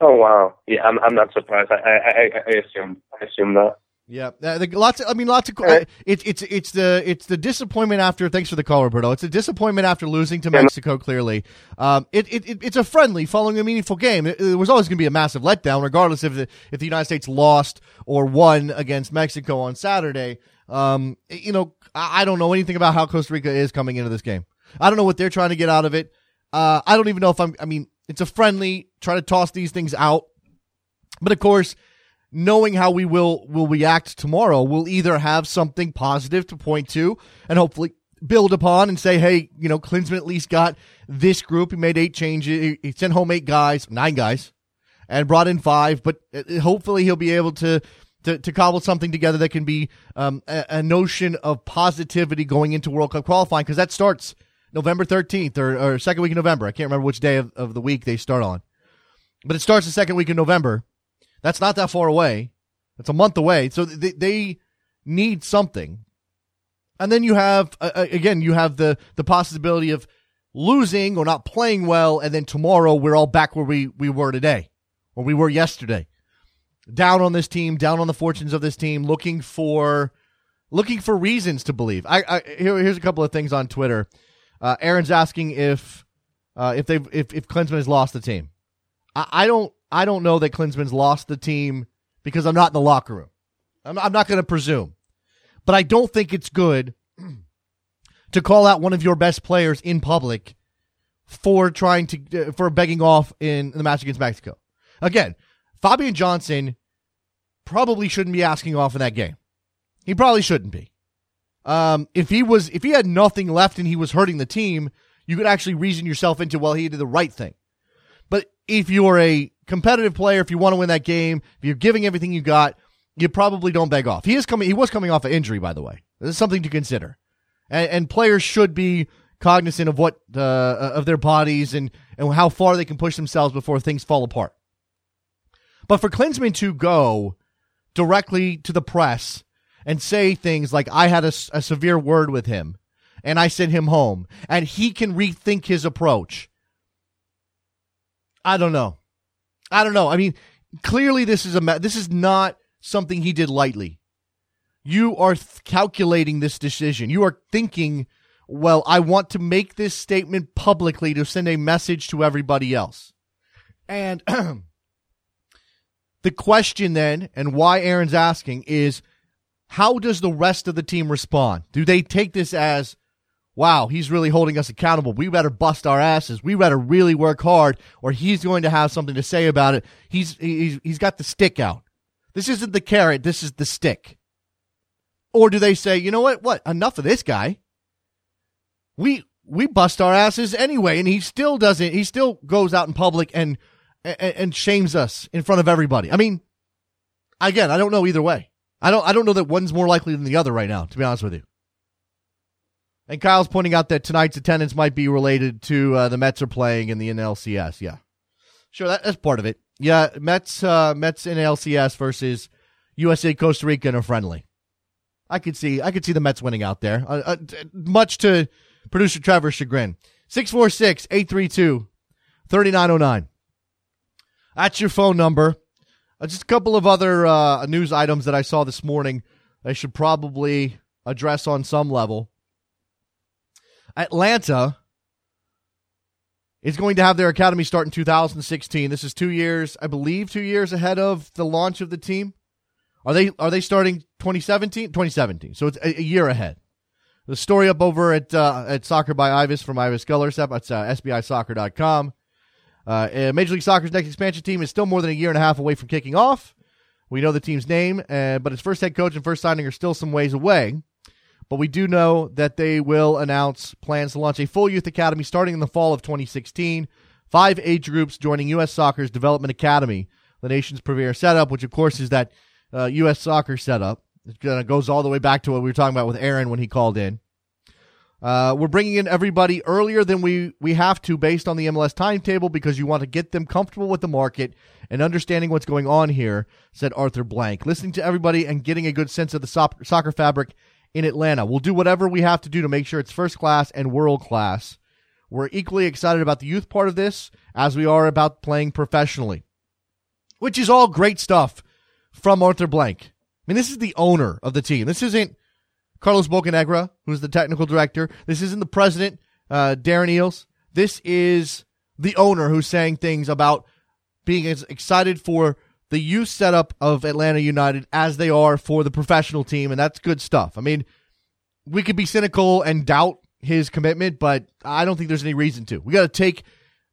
Oh wow. Yeah, I'm I'm not surprised. I I I, assume I assume that. Yeah, uh, the, lots. Of, I mean, lots of. Right. It's it's it's the it's the disappointment after. Thanks for the call, Roberto. It's a disappointment after losing to Yeah. Mexico. Clearly, um, it, it, it it's a friendly following a meaningful game. It, it was always going to be a massive letdown, regardless if the if the United States lost or won against Mexico on Saturday. Um, you know, I, I don't know anything about how Costa Rica is coming into this game. I don't know what they're trying to get out of it. Uh, I don't even know if I'm. I mean, it's a friendly. Try to toss these things out, but of course knowing how we will will react tomorrow, we'll either have something positive to point to and hopefully build upon and say, hey, you know, Klinsmann at least got this group. He made eight changes. He- sent home eight guys, nine guys, and brought in five. But uh, hopefully he'll be able to. To, to cobble something together that can be um, a, a notion of positivity going into World Cup qualifying because that starts November 13th or, or second week in November. I can't remember which day of, of the week they start on, but it starts the second week in November. That's not that far away. It's a month away. So they, they need something. And then you have, uh, again, you have the, the possibility of losing or not playing well. And then tomorrow we're all back where we, we were today or we were yesterday. Down on this team, down on the fortunes of this team, looking for, looking for reasons to believe. I, I here, here's a couple of things on Twitter. Uh, Aaron's asking if, uh, if they if, if Klinsmann has lost the team. I, I don't I don't know that Klinsmann's lost the team because I'm not in the locker room. I'm, I'm not going to presume, but I don't think it's good to call out one of your best players in public for trying to uh, for begging off in the match against Mexico. Again, Fabian Johnson probably shouldn't be asking off in that game. He probably shouldn't be. Um, if he was, if he had nothing left and he was hurting the team, you could actually reason yourself into, well, he did the right thing. But if you're a competitive player, if you want to win that game, if you're giving everything you got, you probably don't beg off. He is coming. He was coming off an injury, by the way. This is something to consider, and, and players should be cognizant of what uh, of their bodies and and how far they can push themselves before things fall apart. But for Klinsmann to go directly to the press and say things like, "I had a, a severe word with him." And I sent him home, and he can rethink his approach. I don't know. I don't know. I mean, clearly this is a this is not something he did lightly. You are th- calculating this decision. You are thinking, well, I want to make this statement publicly to send a message to everybody else. And the question then, and why Aaron's asking is, how does the rest of the team respond? Do they take this as, wow, he's really holding us accountable. We better bust our asses. We better really work hard, or he's going to have something to say about it. He's he's he's got the stick out. This isn't the carrot. This is the stick. Or do they say, you know what? What? Enough of this guy. We we bust our asses anyway, and he still doesn't. He still goes out in public and and, and shames us in front of everybody. I mean, again, I don't know either way. I don't I don't know that one's more likely than the other right now. To be honest with you. And Kyle's pointing out that tonight's attendance might be related to uh, the Mets are playing in the NLCS. Yeah, sure, that, that's part of it. Yeah, Mets, uh, Mets NLCS versus USA Costa Rica in a friendly. I could see, I could see the Mets winning out there, uh, uh, much to producer Trevor's chagrin. 646-832-3909. That's your phone number. Uh, just a couple of other uh, news items that I saw this morning. I should probably address on some level. Atlanta is going to have their academy start in 2016. This is two years, I believe, two years ahead of the launch of the team. Are they are they starting 2017? 2017. So it's a, a year ahead. The story up over at uh, at Soccer by Ives from Ives Galarcep. That's uh, SBISoccer.com. Uh, Major League Soccer's next expansion team is still more than a year and a half away from kicking off. We know the team's name, uh, but its first head coach and first signing are still some ways away. But we do know that they will announce plans to launch a full youth academy starting in the fall of 2016. Five age groups joining U.S. Soccer's Development Academy, the nation's premier setup, which of course is that uh, U.S. Soccer setup. It goes all the way back to what we were talking about with Aaron when he called in. Uh, we're bringing in everybody earlier than we, we have to based on the MLS timetable because you want to get them comfortable with the market and understanding what's going on here, said Arthur Blank. Listening to everybody and getting a good sense of the so- soccer fabric in Atlanta. We'll do whatever we have to do to make sure it's first class and world class. We're equally excited about the youth part of this as we are about playing professionally, which is all great stuff from Arthur Blank. I mean, this is the owner of the team. This isn't Carlos Bocanegra, who's the technical director. This isn't the president, uh, Darren Eales. This is the owner who's saying things about being as excited for the youth setup of Atlanta United as they are for the professional team, and that's good stuff. I mean, we could be cynical and doubt his commitment, but I don't think there's any reason to. We got to take,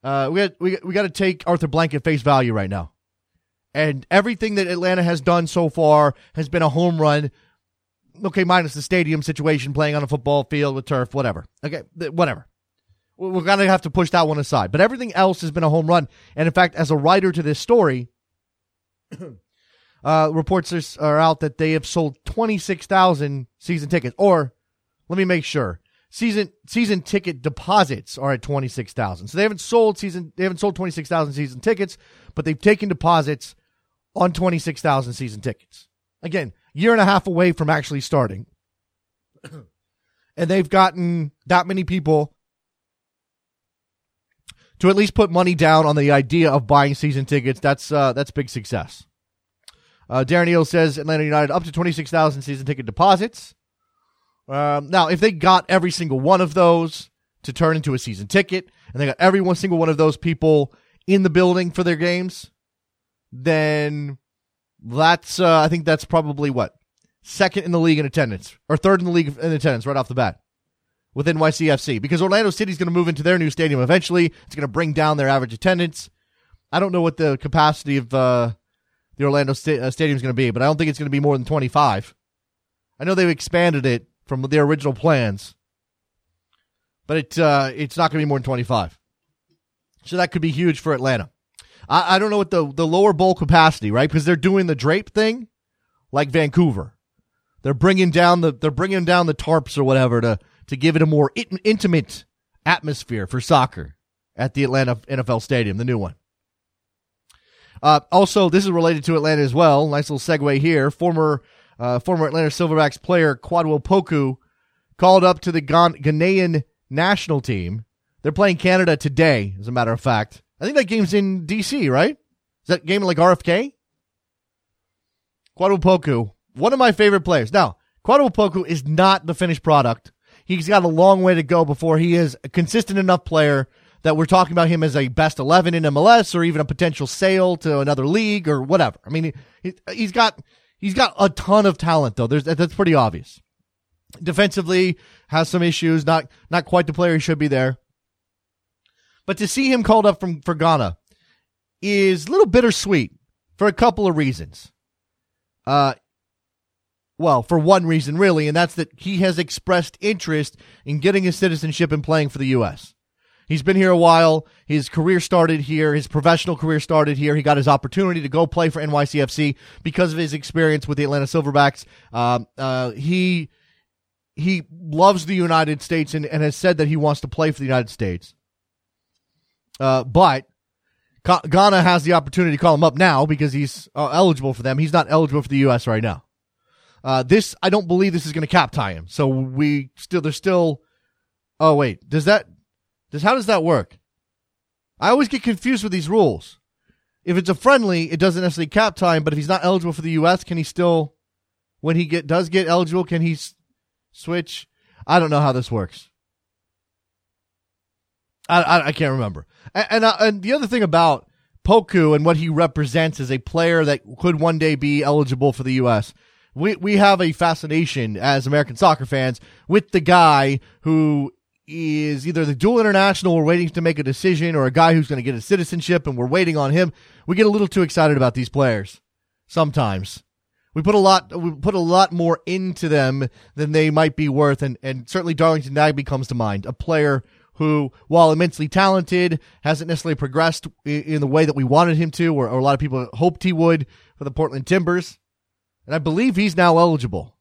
uh, we got we, we got to take Arthur Blank at face value right now, and everything that Atlanta has done so far has been a home run okay, minus the stadium situation, playing on a football field with turf, whatever. Okay, whatever. We're going to have to push that one aside. But everything else has been a home run. And in fact, as a writer to this story, uh, reports are out that they have sold 26,000 season tickets. Or, let me make sure. Season season ticket deposits are at 26,000. So they haven't sold season they haven't sold 26,000 season tickets, but they've taken deposits on 26,000 season tickets. Again, year and a half away from actually starting. and they've gotten that many people to at least put money down on the idea of buying season tickets. That's uh, that's big success. Uh, Darren Eales says Atlanta United up to twenty six thousand season ticket deposits. Um, now, if they got every single one of those to turn into a season ticket, and they got every one single one of those people in the building for their games, then that's uh, I think that's probably what second in the league in attendance or third in the league in attendance right off the bat with NYCFC because Orlando City's going to move into their new stadium eventually. It's going to bring down their average attendance. I don't know what the capacity of uh, the Orlando uh, stadium is going to be, but I don't think it's going to be more than 25. I know they've expanded it from their original plans, but it uh, it's not going to be more than 25. So that could be huge for Atlanta. I, I don't know what the, the lower bowl capacity, right? Because they're doing the drape thing like Vancouver. They're bringing down the they're bringing down the tarps or whatever to to give it a more it, intimate atmosphere for soccer at the Atlanta NFL Stadium, the new one. Uh, also, this is related to Atlanta as well. Nice little segue here. Former uh, former Atlanta Silverbacks player Kwadwo Poku called up to the Ghanaian national team. They're playing Canada today, as a matter of fact. I think that game's in D.C., right? Is that game like RFK? Kwadwo one of my favorite players. Now, Kwadwo is not the finished product. He's got a long way to go before he is a consistent enough player that we're talking about him as a best 11 in MLS or even a potential sale to another league or whatever. I mean, he, has got he's got a ton of talent though. There's that's pretty obvious. Defensively has some issues, not not quite the player he should be there. But to see him called up from for Ghana is a little bittersweet for a couple of reasons. Uh, well, for one reason, really, and that's that he has expressed interest in getting his citizenship and playing for the U.S. He's been here a while. His career started here. His professional career started here. He got his opportunity to go play for NYCFC because of his experience with the Atlanta Silverbacks. Um, uh, he he loves the United States and, and has said that he wants to play for the United States. Uh, but Ghana has the opportunity to call him up now because he's uh, eligible for them. He's not eligible for the U.S. right now. Uh, this I don't believe this is going to cap tie him. So we still there's still. Oh wait, does that does how does that work? I always get confused with these rules. If it's a friendly, it doesn't necessarily cap time. But if he's not eligible for the U.S., can he still, when he get does get eligible, can he s- switch? I don't know how this works. I, I, I can't remember. And and, uh, and the other thing about Poku and what he represents as a player that could one day be eligible for the U.S. We we have a fascination as American soccer fans with the guy who is either the dual international we're waiting to make a decision or a guy who's going to get a citizenship and we're waiting on him. We get a little too excited about these players sometimes. We put a lot we put a lot more into them than they might be worth and and certainly Darlington Nagbe comes to mind, a player who, while immensely talented, hasn't necessarily progressed in the way that we wanted him to, or, or, a lot of people hoped he would for the Portland Timbers. And I believe he's now eligible.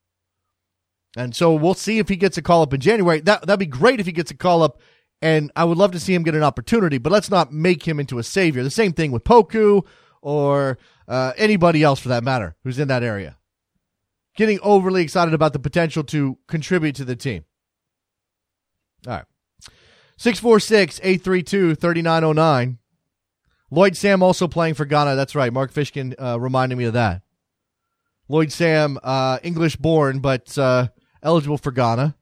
And so we'll see if he gets a call up in January. That that'd be great if he gets a call up, and I would love to see him get an opportunity. But let's not make him into a savior. The same thing with Poku or uh, anybody else for that matter who's in that area. Getting overly excited about the potential to contribute to the team. All right. 646 832 3909. Lloyd Sam also playing for Ghana. That's right. Mark Fishkin uh, reminded me of that. Lloyd Sam, uh, English born, but uh, eligible for Ghana.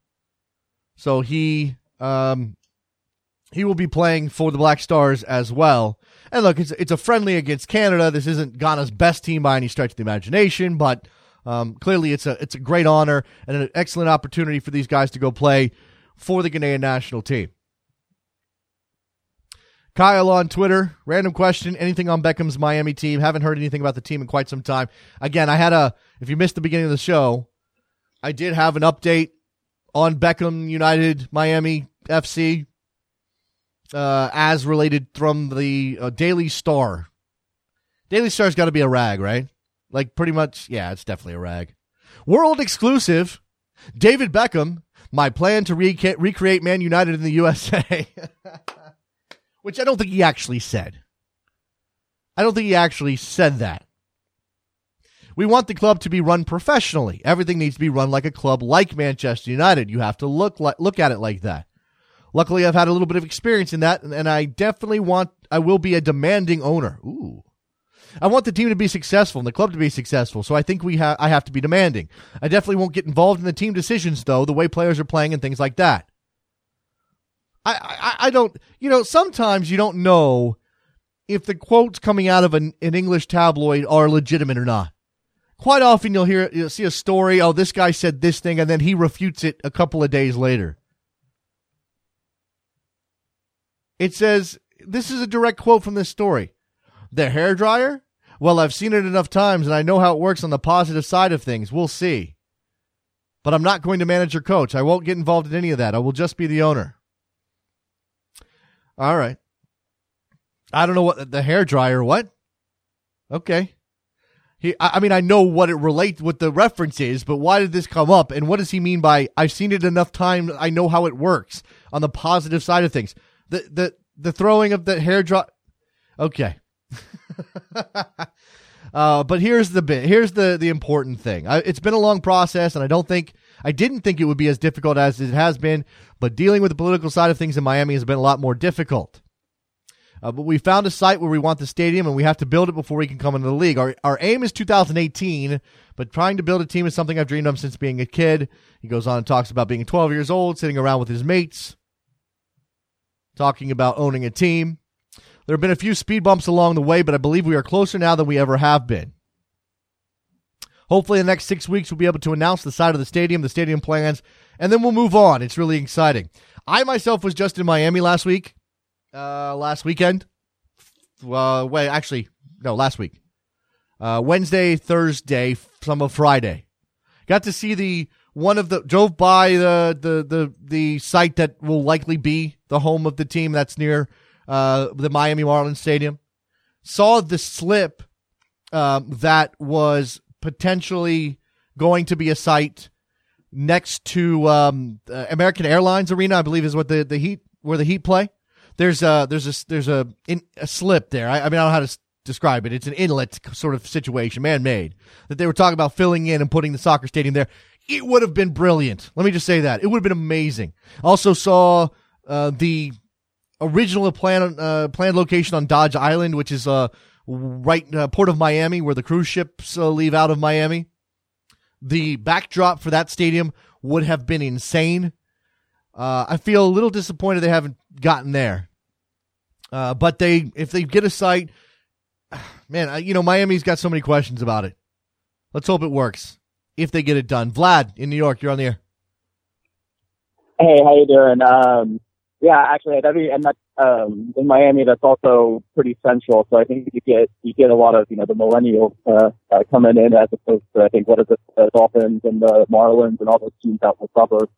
So he um, he will be playing for the Black Stars as well. And look, it's it's a friendly against Canada. This isn't Ghana's best team by any stretch of the imagination, but um, clearly it's a it's a great honor and an excellent opportunity for these guys to go play for the Ghanaian national team. Kyle on Twitter, random question. Anything on Beckham's Miami team? Haven't heard anything about the team in quite some time. Again, I had a, if you missed the beginning of the show, I did have an update on Beckham United Miami FC uh, as related from the uh, Daily Star. Daily Star's got to be a rag, right? Like pretty much, yeah, it's definitely a rag. World exclusive. David Beckham. My plan to re- recreate Man United in the USA. which I don't think he actually said. I don't think he actually said that. We want the club to be run professionally. Everything needs to be run like a club like Manchester United. You have to look like, look at it like that. Luckily, I've had a little bit of experience in that, and I definitely want. I will be a demanding owner. Ooh, I want the team to be successful and the club to be successful. So I think we have. I have to be demanding. I definitely won't get involved in the team decisions, though, the way players are playing and things like that. I, I, I don't, you know, sometimes you don't know if the quotes coming out of an, an English tabloid are legitimate or not. Quite often you'll hear, you'll see a story, oh, this guy said this thing, and then he refutes it a couple of days later. It says, this is a direct quote from this story. The hair dryer? Well, I've seen it enough times and I know how it works on the positive side of things. We'll see. But I'm not going to manage your coach. I won't get involved in any of that. I will just be the owner. All right. I don't know what the hair dryer. What? Okay. He, I mean, I know what it relates, what the reference is, but why did this come up? And what does he mean by "I've seen it enough times, I know how it works"? On the positive side of things, the the the throwing of the hair dryer. Okay. uh, but here's the bit. Here's the the important thing. I, it's been a long process, and I don't think I didn't think it would be as difficult as it has been, but dealing with the political side of things in Miami has been a lot more difficult. Uh, but we found a site where we want the stadium, and we have to build it before we can come into the league. Our, our aim is 2018, but trying to build a team is something I've dreamed of since being a kid. He goes on and talks about being 12 years old, sitting around with his mates, talking about owning a team. There have been a few speed bumps along the way, but I believe we are closer now than we ever have been. Hopefully, in the next six weeks, we'll be able to announce the side of the stadium, the stadium plans, and then we'll move on. It's really exciting. I myself was just in Miami last week, uh, last weekend. Uh, wait, actually, no, last week. Uh, Wednesday, Thursday, some of Friday. Got to see the one of the drove by the the the the site that will likely be the home of the team that's near uh, the Miami Marlins Stadium. Saw the slip um, that was potentially going to be a site next to um, uh, American Airlines Arena, I believe is what the, the Heat where the Heat play. There's a there's a there's a in, a slip there. I, I, mean I don't know how to describe it. It's an inlet sort of situation, man made that they were talking about filling in and putting the soccer stadium there. It would have been brilliant. Let me just say that it would have been amazing. Also saw uh, the original plan uh, planned location on Dodge Island, which is uh, right uh, port of Miami, where the cruise ships uh, leave out of Miami. The backdrop for that stadium would have been insane. Uh, I feel a little disappointed they haven't gotten there. Uh, but they, if they get a site, man, you know, Miami's got so many questions about it. Let's hope it works if they get it done. Vlad in New York, you're on the air. Hey, how you doing? Um, yeah, actually, at every and that um, in Miami, that's also pretty central. So I think you get you get a lot of you know the millennials uh, uh, coming in as opposed to I think what is it the Dolphins and the Marlins and all those teams out in the suburbs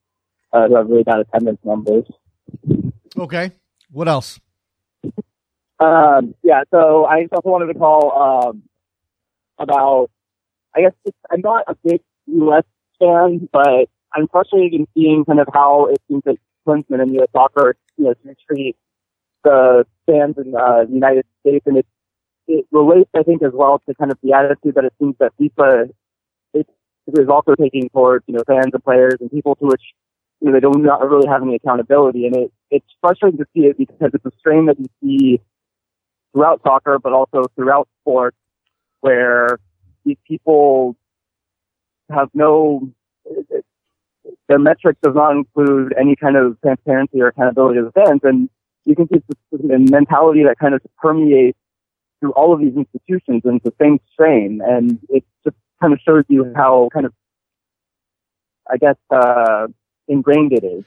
uh, who have really bad attendance numbers. Okay, what else? Um, yeah, so I also wanted to call um, about. I guess I'm not a big U.S. fan, but I'm frustrated in seeing kind of how it seems that Klinsmann and U.S. soccer, you know, to treat the fans in uh, the United States, and it it relates, I think, as well to kind of the attitude that it seems that FIFA is, also taking towards you know fans and players and people to which you know they don't not really have any accountability, and it it's frustrating to see it because it's a strain that you see throughout soccer, but also throughout sports, where these people have no their metric does not include any kind of transparency or accountability to the fans, and you can see a mentality that kind of permeates through all of these institutions and the same strain, and it just kind of shows you how kind of, I guess, uh, ingrained it is.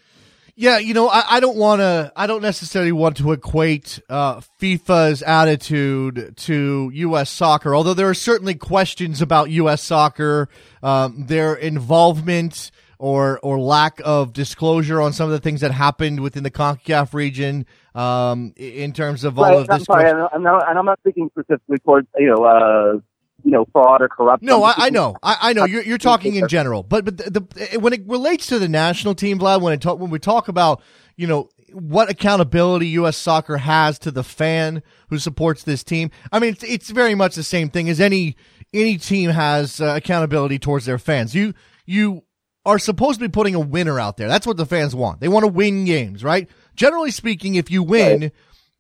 Yeah, you know, I, I don't want to. I don't necessarily want to equate uh, FIFA's attitude to U.S. soccer, although there are certainly questions about U.S. soccer, um, their involvement or or lack of disclosure on some of the things that happened within the Concacaf region um, in terms of all right, of this. I'm sorry, I'm not, and I'm not speaking specifically towards you know. Uh, you know, fraud or corruption. No, I, I know, I, I, know. You're, you're talking in general, but but the, the, when it relates to the national team, Vlad, when it talk, when we talk about you know what accountability U.S. soccer has to the fan who supports this team, I mean it's, it's very much the same thing as any any team has uh, accountability towards their fans. You you are supposed to be putting a winner out there. That's what the fans want. They want to win games, right? Generally speaking, if you win. Right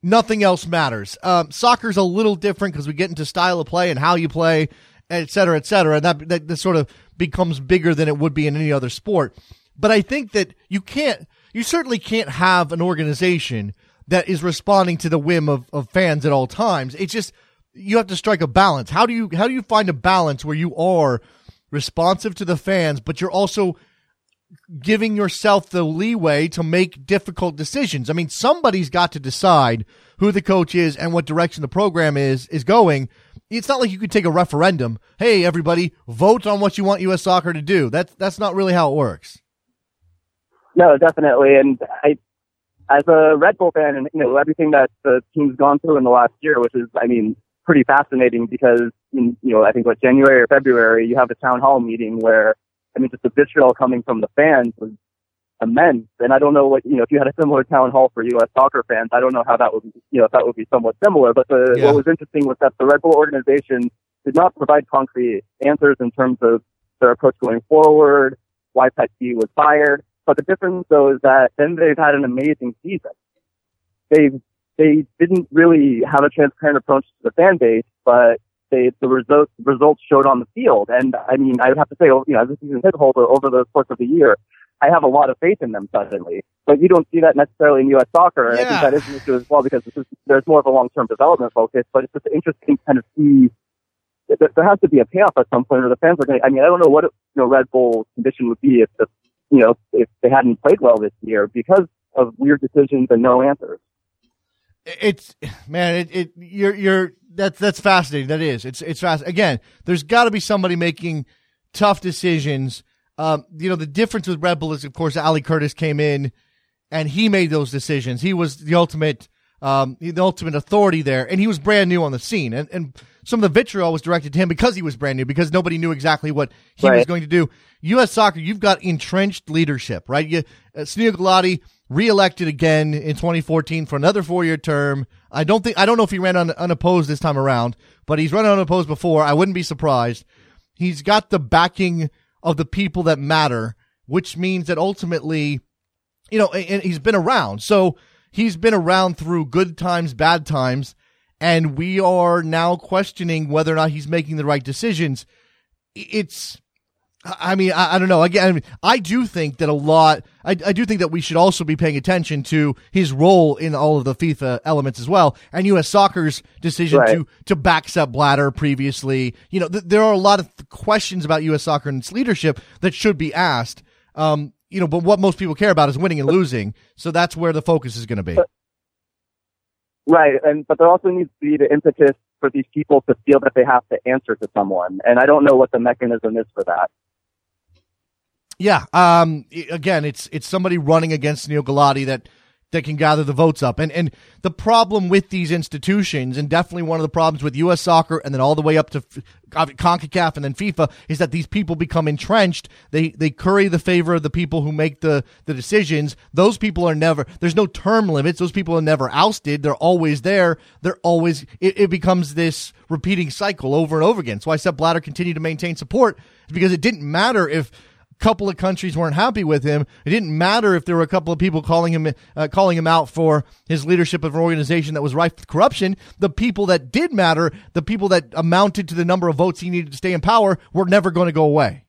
nothing else matters. Um, soccer's a little different because we get into style of play and how you play, et cetera, et cetera. And that, that, that sort of becomes bigger than it would be in any other sport. But I think that you can't, you certainly can't have an organization that is responding to the whim of, of fans at all times. It's just, you have to strike a balance. How do you, how do you find a balance where you are responsive to the fans, but you're also giving yourself the leeway to make difficult decisions. I mean, somebody's got to decide who the coach is and what direction the program is is going. It's not like you could take a referendum. Hey, everybody, vote on what you want U.S. Soccer to do. That's that's not really how it works. No, definitely. And I, as a Red Bull fan, and you know everything that the team's gone through in the last year, which is, I mean, pretty fascinating because in, you know I think what January or February you have a town hall meeting where I mean, just the vitriol coming from the fans was immense. And I don't know what, you know, if you had a similar town hall for U.S. soccer fans, I don't know how that would, you know, if that would be somewhat similar. But the, yeah. what was interesting was that the Red Bull organization did not provide concrete answers in terms of their approach going forward, why Petke was fired. But the difference though is that then they've had an amazing season. They, they didn't really have a transparent approach to the fan base, but they, the results, results showed on the field. And I mean, I would have to say, you know, as a season ticket holder over the course of the year, I have a lot of faith in them suddenly. But you don't see that necessarily in U.S. soccer. Yeah. I think that is an issue as well because is, there's more of a long-term development focus. But it's just interesting to kind of see that there has to be a payoff at some point, or the fans are going. to I mean, I don't know what you know Red Bull's condition would be if the you know if they hadn't played well this year because of weird decisions and no answers. It's man, it, it you're you're that's that's fascinating. That is. It's it's fast. Again, there's got to be somebody making tough decisions. Um, you know, the difference with Red Bull is, of course, Ali Curtis came in and he made those decisions. He was the ultimate, um, the ultimate authority there, and he was brand new on the scene. And and some of the vitriol was directed to him because he was brand new, because nobody knew exactly what he right. was going to do. U.S. Soccer, you've got entrenched leadership, right? You, uh, Sunil Gulati reelected again in 2014 for another four-year term. I don't think I don't know if he ran un, unopposed this time around, but he's run unopposed before. I wouldn't be surprised. He's got the backing of the people that matter, which means that ultimately, you know, and he's been around. So he's been around through good times, bad times, and we are now questioning whether or not he's making the right decisions. It's I mean, I, I, don't know. Again, I do think that a lot. I, I, do think that we should also be paying attention to his role in all of the FIFA elements as well, and U.S. Soccer's decision right. to to back Sepp Blatter previously. You know, th- there are a lot of questions about U.S. Soccer and its leadership that should be asked. Um, you know, but what most people care about is winning and losing. So that's where the focus is going to be. Right, and but there also needs to be the impetus for these people to feel that they have to answer to someone, and I don't know what the mechanism is for that. Yeah. Um, again, it's it's somebody running against Sunil Gulati that that can gather the votes up. And and the problem with these institutions, and definitely one of the problems with U.S. soccer, and then all the way up to CONCACAF and then FIFA, is that these people become entrenched. They they curry the favor of the people who make the the decisions. Those people are never. There's no term limits. Those people are never ousted. They're always there. They're always. It, it becomes this repeating cycle over and over again. So I said Blatter continued to maintain support because it didn't matter if couple of countries weren't happy with him. It didn't matter if there were a couple of people calling him uh, calling him out for his leadership of an organization that was rife with corruption. The people that did matter, the people that amounted to the number of votes he needed to stay in power, were never going to go away.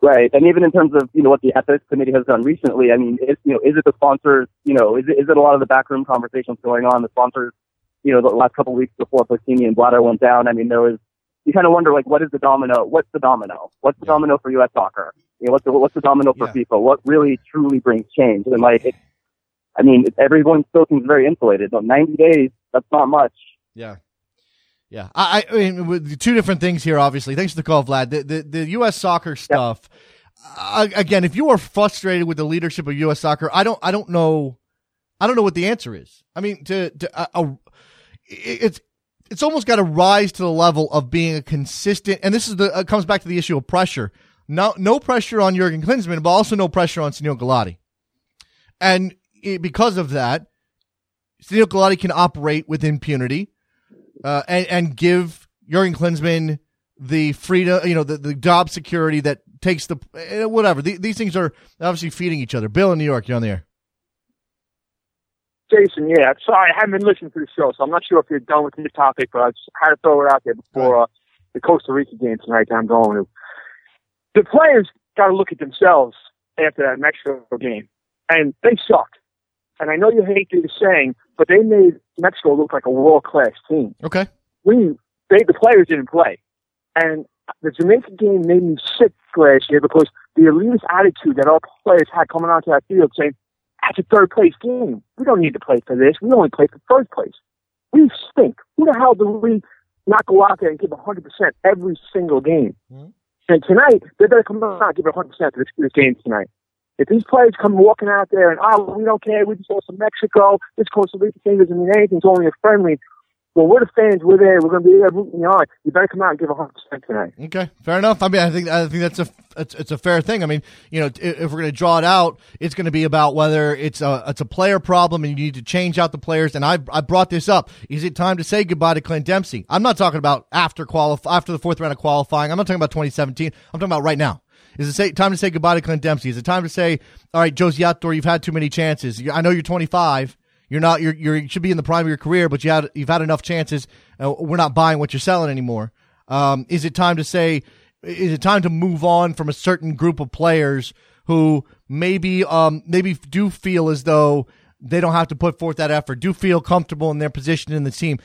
Right, and even in terms of you know what the ethics committee has done recently, I mean, is, you know, is it the sponsors? You know, is it, is it a lot of the backroom conversations going on? The sponsors, you know, the last couple of weeks before Platini and Blatter went down. I mean, there was you kind of wonder like, what is the domino? What's the domino? What's the yeah. domino for U.S. soccer? You know, what's the what's the domino for yeah. FIFA? What really truly brings change? And like, it, I mean, everyone still seems very insulated. So 90 days, that's not much. Yeah. Yeah, I, I mean, two different things here. Obviously, thanks for the call, Vlad. The the, the U.S. soccer stuff. Uh, again, if you are frustrated with the leadership of U.S. soccer, I don't, I don't know, I don't know what the answer is. I mean, to to uh, uh, it's it's almost got to rise to the level of being a consistent. And this is the uh, comes back to the issue of pressure. No, no pressure on Jurgen Klinsmann, but also no pressure on Sunil Gulati. And it, because of that, Sunil Gulati can operate with impunity uh, and, and give Jurgen Klinsmann the freedom, you know, the, the job security that takes the uh, whatever. The, these things are obviously feeding each other. Bill in New York, you're on the air. Jason, yeah. Sorry, I haven't been listening to the show, so I'm not sure if you're done with this topic, but I just had to throw it out there before uh, the Costa Rica game tonight that I'm going to. The players got to look at themselves after that Mexico game, and they sucked. And I know you hate the saying, but they made Mexico look like a world class team. Okay. We they the players didn't play, and the Jamaica game made me sick last year because the elitist attitude that our players had coming onto that field, saying that's a third place game. We don't need to play for this. We only play for first place. We stink. Who the hell do we not go out there and give 100% every single game? Mm-hmm. And tonight, they better come out and give 100% to this, this game tonight. If these players come walking out there and, oh, we don't care, we just lost to Mexico, this Costa Rica thing doesn't mean anything, it's only a friendly, well, we're the fans. We're there. We're going to be there you on. You better come out and give a 100 percent tonight. Okay, fair enough. I mean, I think I think that's a it's, it's a fair thing. I mean, you know, if we're going to draw it out, it's going to be about whether it's a it's a player problem and you need to change out the players. And I I brought this up. Is it time to say goodbye to Clint Dempsey? I'm not talking about after qualify after the fourth round of qualifying. I'm not talking about 2017. I'm talking about right now. Is it say, time to say goodbye to Clint Dempsey? Is it time to say, all right, Jozy Altidore, you've had too many chances. I know you're 25 you're not. You're, you're you should be in the prime of your career, but you had you've had enough chances. Uh, we're not buying what you're selling anymore. Um, is it time to say? Is it time to move on from a certain group of players who maybe um maybe do feel as though they don't have to put forth that effort, do feel comfortable in their position in the team,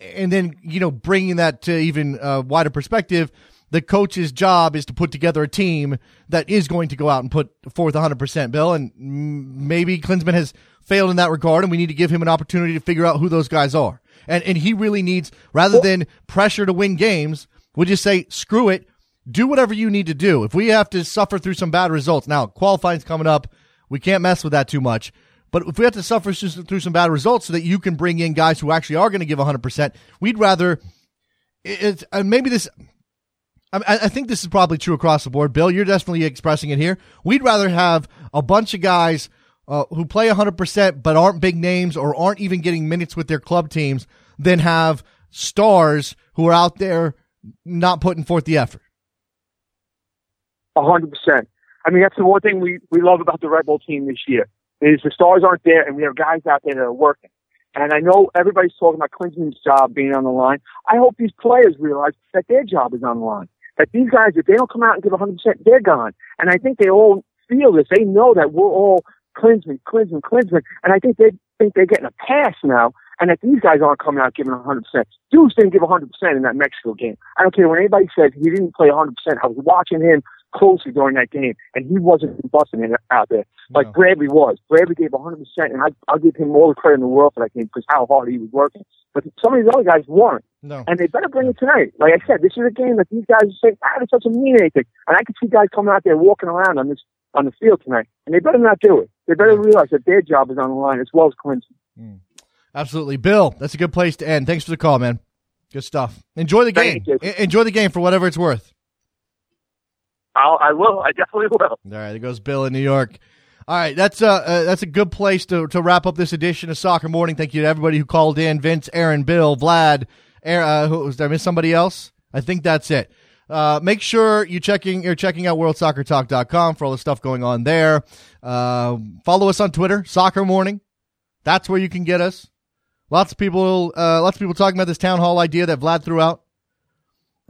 and then you know bringing that to even uh, wider perspective the coach's job is to put together a team that is going to go out and put forth 100%, Bill. And maybe Klinsmann has failed in that regard, and we need to give him an opportunity to figure out who those guys are. And, and he really needs, rather than pressure to win games, we just say, screw it, do whatever you need to do. If we have to suffer through some bad results, now qualifying's coming up, we can't mess with that too much. But if we have to suffer through some bad results so that you can bring in guys who actually are going to give 100%, we'd rather, it's, and maybe this, I, I think this is probably true across the board. Bill, you're definitely expressing it here. We'd rather have a bunch of guys uh, who play 100% but aren't big names or aren't even getting minutes with their club teams than have stars who are out there not putting forth the effort. Hundred percent. I mean, that's the one thing we, we love about the Red Bull team this year is the stars aren't there and we have guys out there that are working. And I know everybody's talking about Klinsmann's job being on the line. I hope these players realize that their job is on the line that these guys, if they don't come out and give 100%, they're gone. And I think they all feel this. They know that we're all Klinsmann, Klinsmann, Klinsmann. And I think they think they're getting a pass now and that these guys aren't coming out giving 100%. Deuce didn't give 100% in that Mexico game. I don't care what anybody says he didn't play 100%. I was watching him closely during that game, and he wasn't busting it out there like no. Bradley was. Bradley gave 100%, and I, I'll give him all the credit in the world for that game because how hard he was working. But some of these other guys weren't. No. And they better bring it tonight. Like I said, this is a game that these guys are saying, ah, this doesn't mean anything. And I can see guys coming out there walking around on this on the field tonight, and they better not do it. They better realize that their job is on the line as well as Klinsmann. Mm. Absolutely, Bill. That's a good place to end. Thanks for the call, man. Good stuff. Enjoy the game. Enjoy the game for whatever it's worth. I'll, I will. I definitely will. All right, there goes Bill in New York. All right, that's a uh, uh, that's a good place to to wrap up this edition of Soccer Morning. Thank you to everybody who called in: Vince, Aaron, Bill, Vlad. Uh, who, did I miss somebody else? I think that's it. Uh, make sure you checking you're checking out worldsoccertalk.com for all the stuff going on there. Uh, follow us on Twitter, Soccer Morning. That's where you can get us. Lots of people, uh, lots of people talking about this town hall idea that Vlad threw out.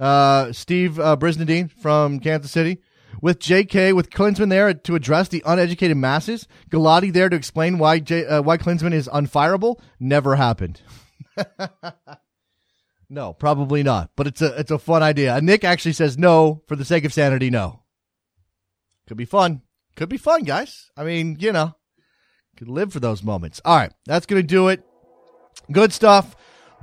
Uh, Steve uh, Brisnadine from Kansas City with J.K. with Klinsmann there to address the uneducated masses. Gulati there to explain why J, uh, why Klinsmann is unfireable. Never happened. no, probably not. But it's a it's a fun idea. Nick actually says no for the sake of sanity. No, could be fun. Could be fun, guys. I mean, you know, could live for those moments. All right, that's gonna do it. Good stuff.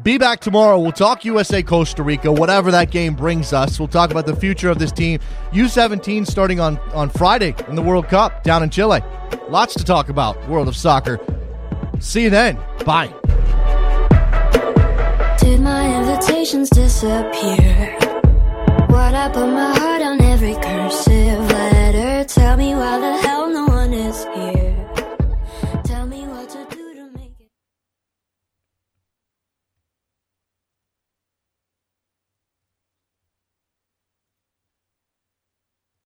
Be back tomorrow. We'll talk USA Costa Rica, whatever that game brings us. We'll talk about the future of this team. U17 starting on, on Friday in the World Cup down in Chile. Lots to talk about. World of Soccer. See you then. Bye. Did my invitations disappear? What I put my heart on every cursive letter? Tell me why the